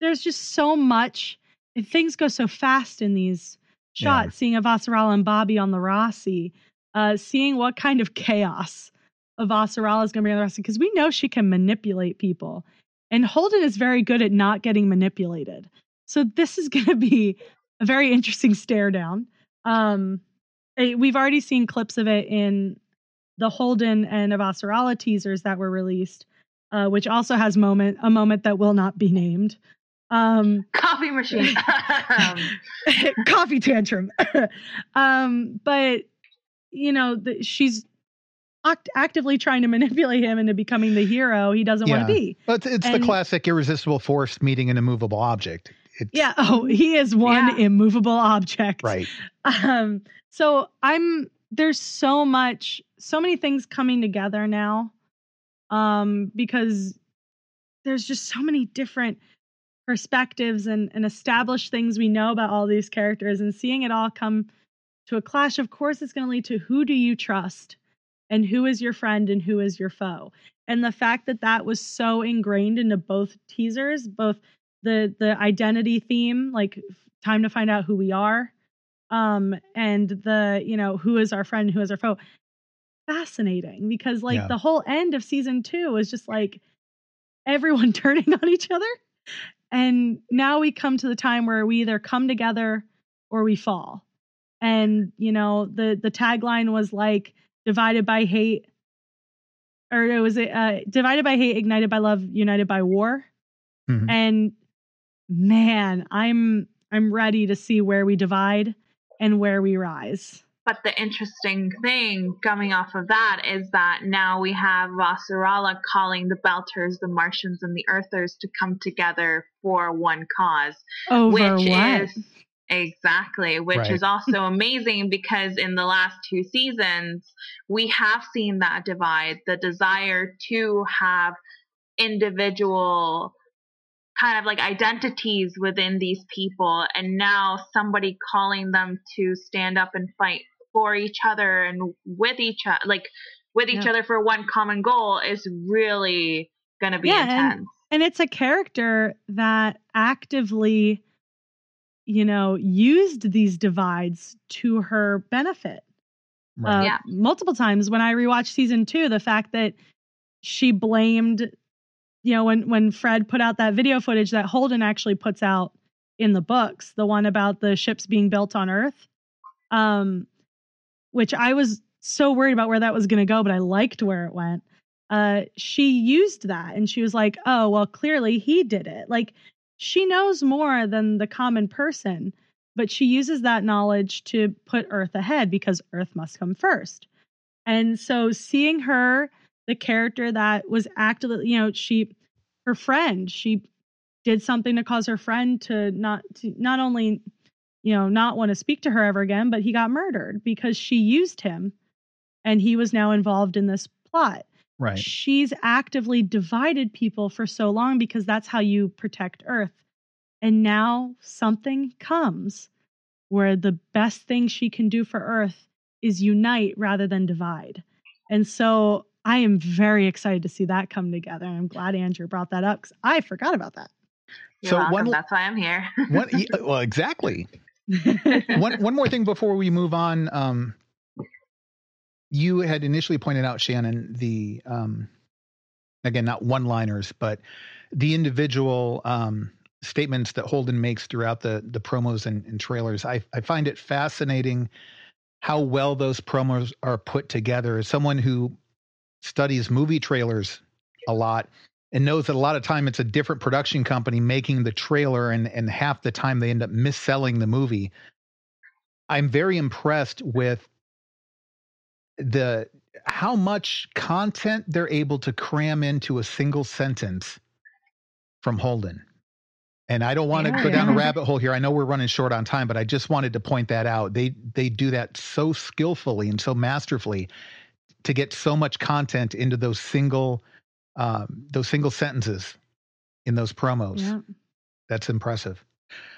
there's just so much. and Things go so fast in these shots. Yeah. Seeing Avasarala and Bobbie on the Roci, uh, seeing what kind of chaos Avasarala is going to be on the Roci, because we know she can manipulate people. And Holden is very good at not getting manipulated. So this is going to be a very interesting stare down. Um, we've already seen clips of it in the Holden and Avasarala teasers that were released, uh, which also has moment a moment that will not be named. Um, Coffee machine. Coffee tantrum. um, but you know, the, she's act- actively trying to manipulate him into becoming the hero he doesn't want to be. But it's, it's the classic irresistible force meeting an immovable object. It's, Yeah. Oh, he is one Yeah. immovable object. Right. Um, so I'm there's so much, so many things coming together now. Um, because there's just so many different perspectives and, and established things we know about all these characters and seeing it all come to a clash, of course, it's going to lead to who do you trust and who is your friend and who is your foe. And the fact that that was so ingrained into both teasers, both the the identity theme, like time to find out who we are, um, and the you know who is our friend, who is our foe. Fascinating because like Yeah. the whole end of season two was just like everyone turning on each other, and now we come to the time where we either come together or we fall. And you know the the tagline was like divided by hate, or it was uh, divided by hate, ignited by love, united by war. Mhm. And man, I'm I'm ready to see where we divide and where we rise. But the interesting thing coming off of that is that now we have Avasarala calling the Belters, the Martians, and the Earthers to come together for one cause. Over which what? is exactly which Right. is also amazing because in the last two seasons we have seen that divide the desire to have individual kind of like identities within these people and now somebody calling them to stand up and fight for each other and with each other like with each Yeah. other for one common goal is really going to be Yeah, and- intense and it's a character that actively you know used these divides to her benefit Right. uh, Yeah. multiple times when i rewatched season two the fact that she blamed you know when when fred put out that video footage that holden actually puts out in the books the one about the ships being built on earth um which i was so worried about where that was going to go but i liked where it went uh, she used that and she was like, oh, well, clearly he did it. Like she knows more than the common person, but she uses that knowledge to put Earth ahead because Earth must come first. And so seeing her, the character that was actively, you know, she, her friend, she did something to cause her friend to not, to not only, you know, not want to speak to her ever again, but he got murdered because she used him and he was now involved in this plot. Right. She's actively divided people for so long because that's how you protect Earth. And now something comes where the best thing she can do for Earth is unite rather than divide. And so I am very excited to see that come together. I'm glad Andrew brought that up because I forgot about that. You're So welcome. one- That's why I'm here. One, well, exactly. one one more thing before we move on. Um, you had initially pointed out, Shannon, the um, again not one-liners, but the individual um, statements that Holden makes throughout the the promos and, and trailers. I I find it fascinating how well those promos are put together. As someone who studies movie trailers a lot and knows that a lot of time it's a different production company making the trailer and and half the time they end up misselling the movie i'm very impressed with the how much content they're able to cram into a single sentence from holden and i don't want to Yeah, go down a rabbit hole here i know we're running short on time but i just wanted to point that out they they do that so skillfully and so masterfully to get so much content into those single um, those single sentences in those promos. Yeah. That's impressive.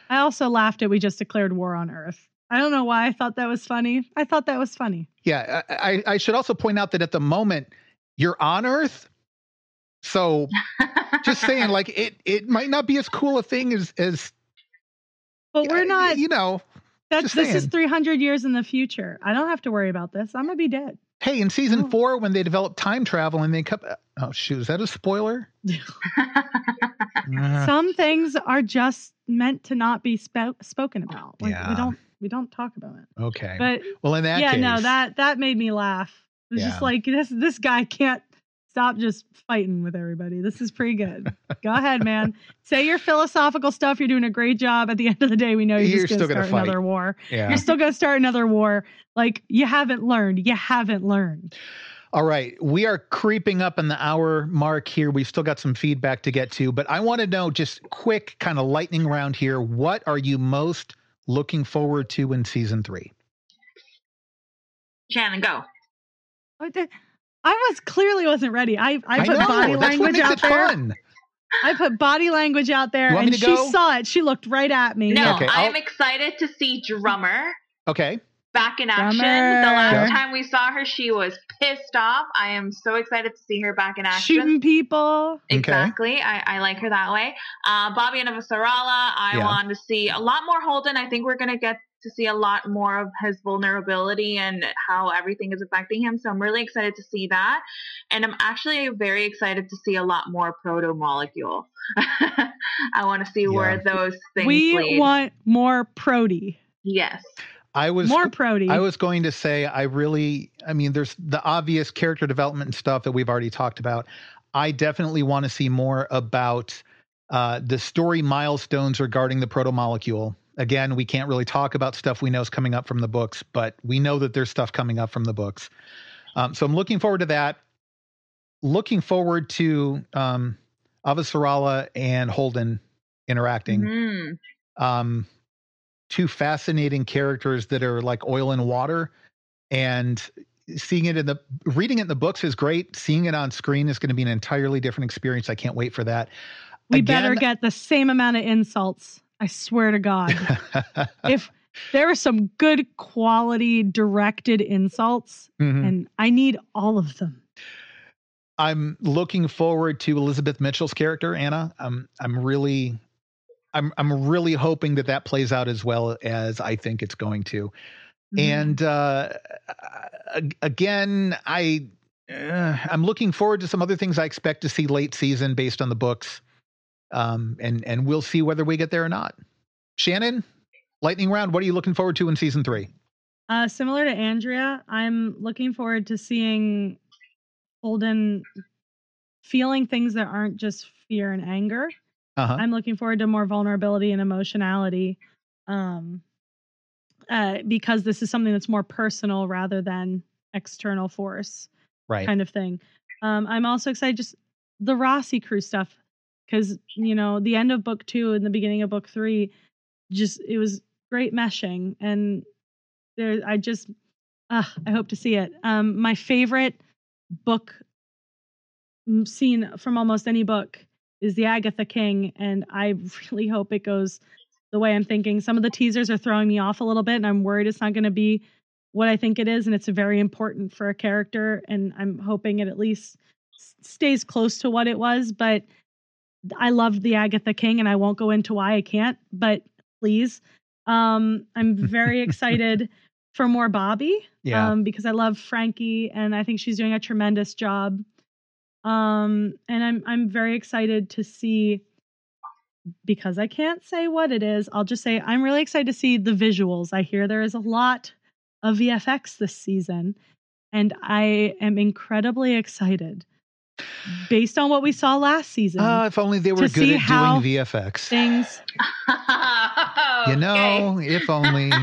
I also laughed at we just declared war on Earth. I don't know why I thought that was funny. I thought that was funny. Yeah, I, I, I should also point out that at the moment you're on Earth, so just saying, like it it might not be as cool a thing as as But we're not. You know, That's just this is 300 years in the future. I don't have to worry about this. I'm gonna be dead. hey, in season Oh. four when they develop time travel and they come, oh shoot, is that a spoiler? Uh, Some things are just meant to not be spo- spoken about. Like Yeah. we don't we don't talk about it. okay. But well, in that yeah, case, no, that that made me laugh. It was Yeah. just like this this guy can't stop just fighting with everybody. This is pretty good. Go ahead, man. Say your philosophical stuff. You're doing a great job. At the end of the day, we know you're, You're just going to gonna start fight. another war. yeah. You're still going to start another war. Like you haven't learned. You haven't learned. All right, we are creeping up in the hour mark here. We've still got some feedback to get to, but I want to know just quick kind of lightning round here. What are you most looking forward to in season three? Shannon, go. What the- I was clearly wasn't ready. I I put know body language out there. fun. I put body language out there, You want me and she go? saw it. She looked right at me. No, Okay, I I'll- am excited to see Drummer Okay, back in action. Drummer. The last Yeah. time we saw her, she was pissed off. I am so excited to see her back in action. Shooting people. Okay. Exactly. I, I like her that way. Uh, Bobbie and Avasarala, I Yeah. want to see a lot more Holden. I think we're going to get to see a lot more of his vulnerability and how everything is affecting him. So I'm really excited to see that. And I'm actually very excited to see a lot more proto molecule. I want to see where those things We lead. want more Prody. yes. I was More Prody. I was going to say I really I mean there's the obvious character development and stuff that we've already talked about. I definitely want to see more about uh, the story milestones regarding the proto molecule. Again, we can't really talk about stuff we know is coming up from the books, but we know that there's stuff coming up from the books. Um, so I'm looking forward to that. Looking forward to um, Avasarala and Holden interacting Mhm. um, two fascinating characters that are like oil and water, and seeing it in the reading it in the books is great. Seeing it on screen is going to be an entirely different experience. I can't wait for that. we better get the same amount of insults. I swear to God. if there are some good quality directed insults, Mhm. and I need all of them. I'm looking forward to Elizabeth Mitchell's character Anna. I'm I'm really I'm I'm really hoping that that plays out as well as I think it's going to. Mm-hmm. And uh, again, I uh, I'm looking forward to some other things I expect to see late season based on the books, um, and and we'll see whether we get there or not. Shannon, lightning round. What are you looking forward to in season three? Uh, similar to Andrea, I'm looking forward to seeing Holden feeling things that aren't just fear and anger. Uh-huh. I'm looking forward to more vulnerability and emotionality. Um, uh, because this is something that's more personal rather than external force Right. kind of thing. Um, I'm also excited just the Roci crew stuff because you know the end of book two and the beginning of book three, just it was great meshing and there I just uh, I hope to see it. Um, my favorite book scene from almost any book is the Agatha King, and I really hope it goes the way I'm thinking. Some of the teasers are throwing me off a little bit, and I'm worried it's not going to be what I think it is, and it's very important for a character, and I'm hoping it at least stays close to what it was. But I loved the Agatha King, and I won't go into why I can't, but please. Um, I'm very excited for more Bobbie Yeah. um, because I love Frankie and I think she's doing a tremendous job. Um, and I'm I'm very excited to see because I can't say what it is. I'll just say I'm really excited to see the visuals. I hear there is a lot of VFX this season, and I am incredibly excited based on what we saw last season. Ah, if only they were good at doing VFX. things You know, if only.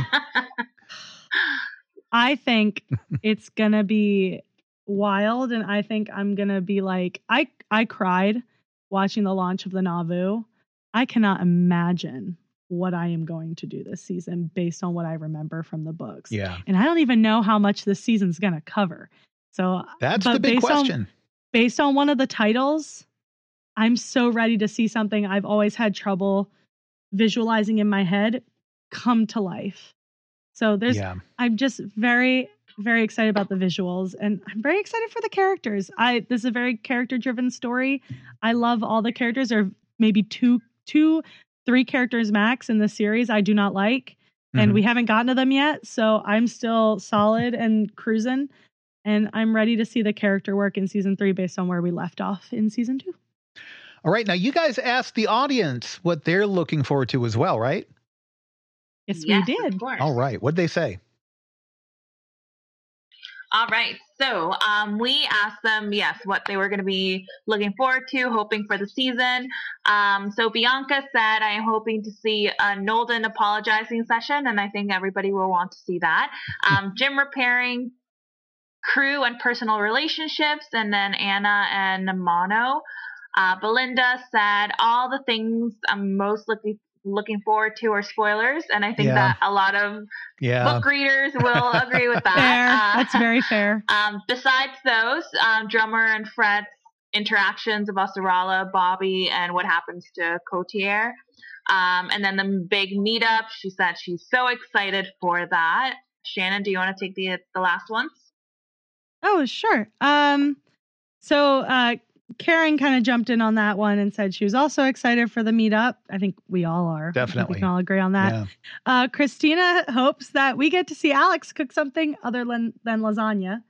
I think it's gonna be wild, and I think I'm gonna be like, I I cried watching the launch of the Nauvoo. I cannot imagine what I am going to do this season based on what I remember from the books. Yeah. And I don't even know how much this season's gonna cover. So That's the big based on- question. based on one of the titles, I'm so ready to see something I've always had trouble visualizing in my head come to life. So there's yeah. I'm just very very excited about the visuals and I'm very excited for the characters. I this is a very character driven story. I love all the characters or maybe two two three characters max in the series I do not like and Mhm. we haven't gotten to them yet, so I'm still solid and cruising and I'm ready to see the character work in season 3 based on where we left off in season 2. All right. Now, you guys asked the audience what they're looking forward to as well, right? Yes, Yes, we of did. course. All right. What'd they say? All right. So um, we asked them, yes, what they were going to be looking forward to, hoping for the season. Um, so Bianca said, I am hoping to see a Nolden apologizing session, and I think everybody will want to see that. Um, Jim repairing crew and personal relationships, and then Anna and Mono. Uh, Belinda said, all the things I'm most looking looking forward to are spoilers, and I think Yeah. that a lot of Yeah. book readers will agree with that. Fair. Uh, That's very fair. um, besides those, um, Drummer and Fred's interactions about Sarala, Bobbie, and what happens to Cotyar. Um, and then the big meetup. She said she's so excited for that. Shannon, do you want to take the the last ones? Oh, sure. Um, so uh, Karen kind of jumped in on that one and said she was also excited for the meetup. I think we all are. Definitely. we can all agree on that. yeah. Uh, Christina hopes that we get to see Alex cook something other than than lasagna,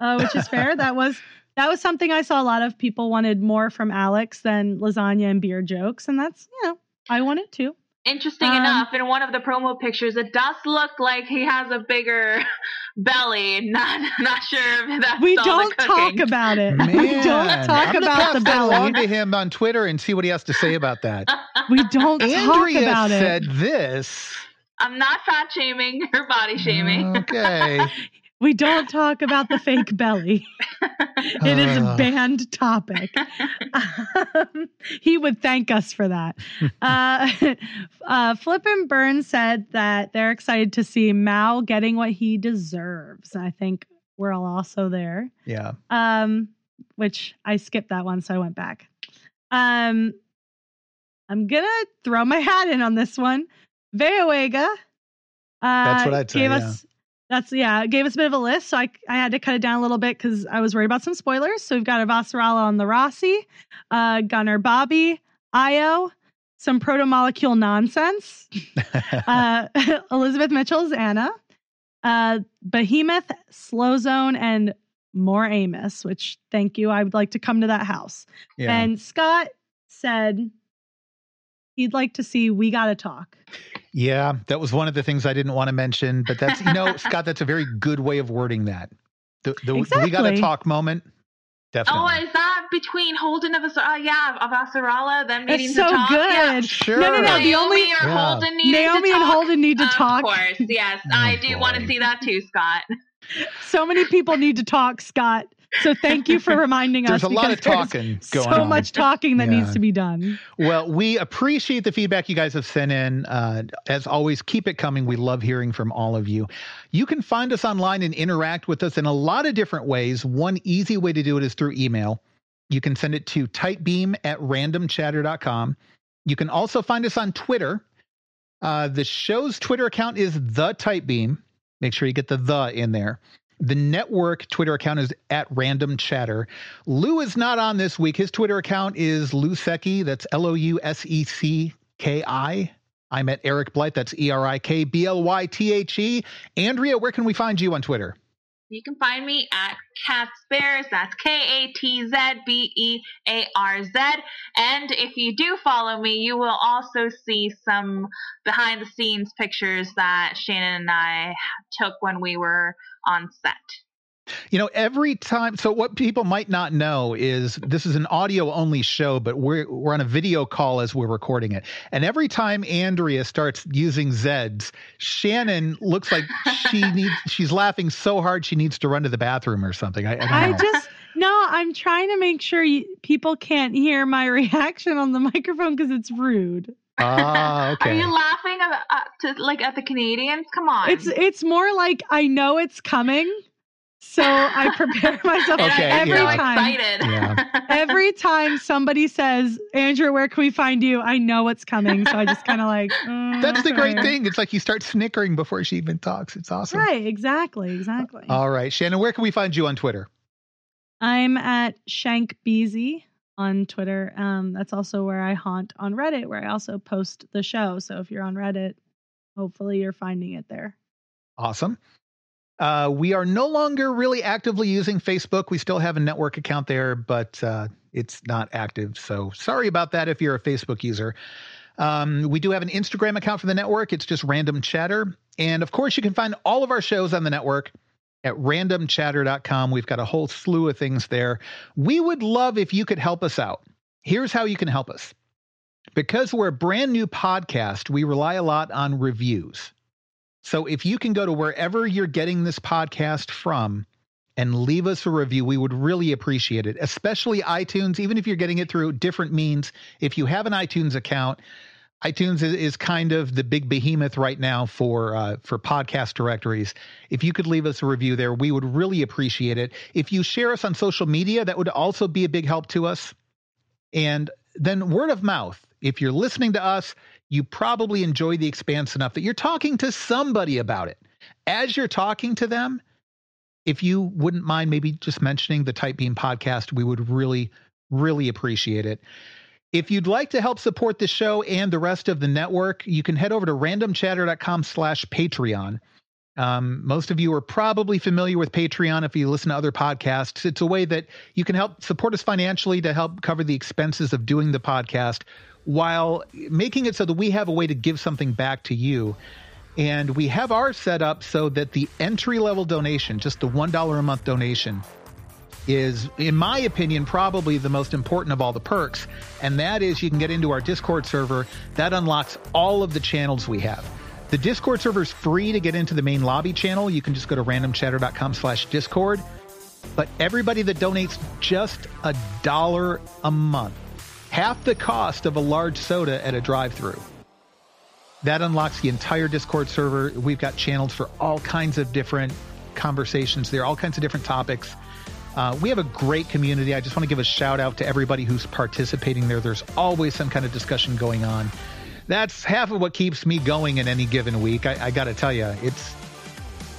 uh, which is fair. that was that was something I saw a lot of people wanted more from Alex than lasagna and beer jokes, and that's you know I want it too. Interesting Um, enough, in one of the promo pictures, it does look like he has a bigger belly. Not not sure if that's We all don't the talk about it. Man, we don't talk I'm gonna about pass the that along belly. to him on Twitter and see what he has to say about that. We don't talk Andrea about said it. this. I'm not fat shaming or body shaming. Okay. We don't talk about the fake belly. it is a banned topic. Um, he would thank us for that. Uh, uh, Flip and Burn said that they're excited to see Mao getting what he deserves. I think we're all also there. Yeah. Um, which I skipped that one, so I went back. Um, I'm gonna throw my hat in on this one. Veoega. Uh, That's what I'd say, Gave yeah. us. That's yeah. Gave us a bit of a list, so I I had to cut it down a little bit because I was worried about some spoilers. So we've got Avasarala on the Roci, uh, Gunner Bobbie, Io, some proto molecule nonsense. uh, Elizabeth Mitchell's Anna, uh, Behemoth, Slow Zone, and more Amos. Which thank you. I would like to come to that house. yeah. And Scott said he'd like to see We Gotta Talk. yeah. That was one of the things I didn't want to mention, but that's, you know, Scott, that's a very good way of wording that. The, the we got to talk moment. Definitely. Oh, is that between Holden of uh, yeah of Avasarala, them needing It's so to talk. good. Yeah. Sure. No, no, no. Naomi The only or Yeah. Holden needing Naomi to and talk. Holden need to of talk. Of course, yes, Oh, I do want to see that too, Scott. So many people need to talk, Scott. So thank you for reminding There's us. a lot of talking going So on. So much talking that Yeah. needs to be done. Well, we appreciate the feedback you guys have sent in. Uh, as always, keep it coming. We love hearing from all of you. You can find us online and interact with us in a lot of different ways. One easy way to do it is through email. You can send it to tightbeam at randomchatter.com. You can also find us on Twitter. Uh, the show's Twitter account is the Tightbeam. Make sure you get the the in there. The network Twitter account is at Random Chatter. Lou is not on this week. His Twitter account is Lou Secchi. That's L O U S E C K I. I'm at Erik Blythe. That's E R I K B L Y T H E. Andrea, where can we find you on Twitter? You can find me at Cat Bears. That's K A T Z B E A R Z. And if you do follow me, you will also see some behind the scenes pictures that Shannon and I took when we were on set. You know, every time. So, what people might not know is this is an audio only show, but we're we're on a video call as we're recording it. And every time Andrea starts using Zeds, Shannon looks like she needs. She's laughing so hard she needs to run to the bathroom or something. I, I don't I just no. I'm trying to make sure you, people can't hear my reaction on the microphone because it's rude. Ah, okay. Are you laughing at, at, to, like at the Canadians? Come on. It's it's more like I know it's coming, so I prepare myself Okay, every yeah. time. excited. Yeah. Every time somebody says, "Andrew, where can we find you?" I know what's coming, so I just kind of like. mm, That's the great okay. thing. It's like you start snickering before she even talks. It's awesome. Right, exactly, exactly. All right, Shannon, where can we find you on Twitter? I'm at Shank Beezy on Twitter. Um, that's also where I haunt on Reddit, where I also post the show. So if you're on Reddit, hopefully you're finding it there. Awesome. Uh, we are no longer really actively using Facebook. We still have a network account there, but uh, it's not active. So sorry about that if you're a Facebook user. Um, we do have an Instagram account for the network. It's just Random Chatter. And of course, you can find all of our shows on the network at randomchatter.com. We've got a whole slew of things there. We would love if you could help us out. Here's how you can help us. Because we're a brand new podcast, we rely a lot on reviews. So if you can go to wherever you're getting this podcast from and leave us a review, we would really appreciate it, especially iTunes, even if you're getting it through different means. If you have an iTunes account, iTunes is, kind of the big behemoth right now for uh, for podcast directories. If you could leave us a review there, we would really appreciate it. If you share us on social media, that would also be a big help to us. And then word of mouth. If you're listening to us, you probably enjoy the expanse enough that you're talking to somebody about it. As you're talking to them, if you wouldn't mind maybe just mentioning the Tight Beam podcast, we would really, really appreciate it. If you'd like to help support the show and the rest of the network, you can head over to randomchatter.com slash Patreon. Um, most of you are probably familiar with Patreon if you listen to other podcasts. It's a way that you can help support us financially to help cover the expenses of doing the podcast while making it so that we have a way to give something back to you. And we have ours set up so that the entry level donation, just the $1 a month donation, is, in my opinion, probably the most important of all the perks. And that is you can get into our Discord server. That unlocks all of the channels we have. The Discord server is free to get into the main lobby channel. You can just go to randomchatter.com slash discord. But everybody that donates just a dollar a month, half the cost of a large soda at a drive through. That unlocks the entire Discord server. We've got channels for all kinds of different conversations there, all kinds of different topics. Uh, we have a great community. I just want to give a shout out to everybody who's participating there. There's always some kind of discussion going on. That's half of what keeps me going in any given week. I, I got to tell you, it's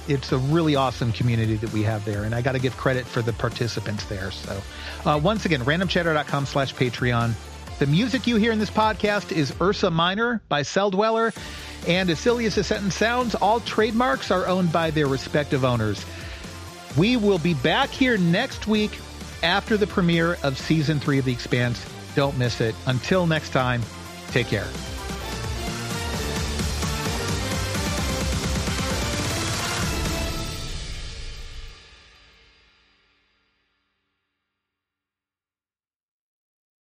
it's a really awesome community that we have there, and I got to give credit for the participants there. So, uh, once again, randomchatter.com/slash Patreon. The music you hear in this podcast is Ursa Minor by Celldweller, and as silly as the sentence sounds, all trademarks are owned by their respective owners. We will be back here next week after the premiere of season three of The Expanse. Don't miss it. Until next time, take care.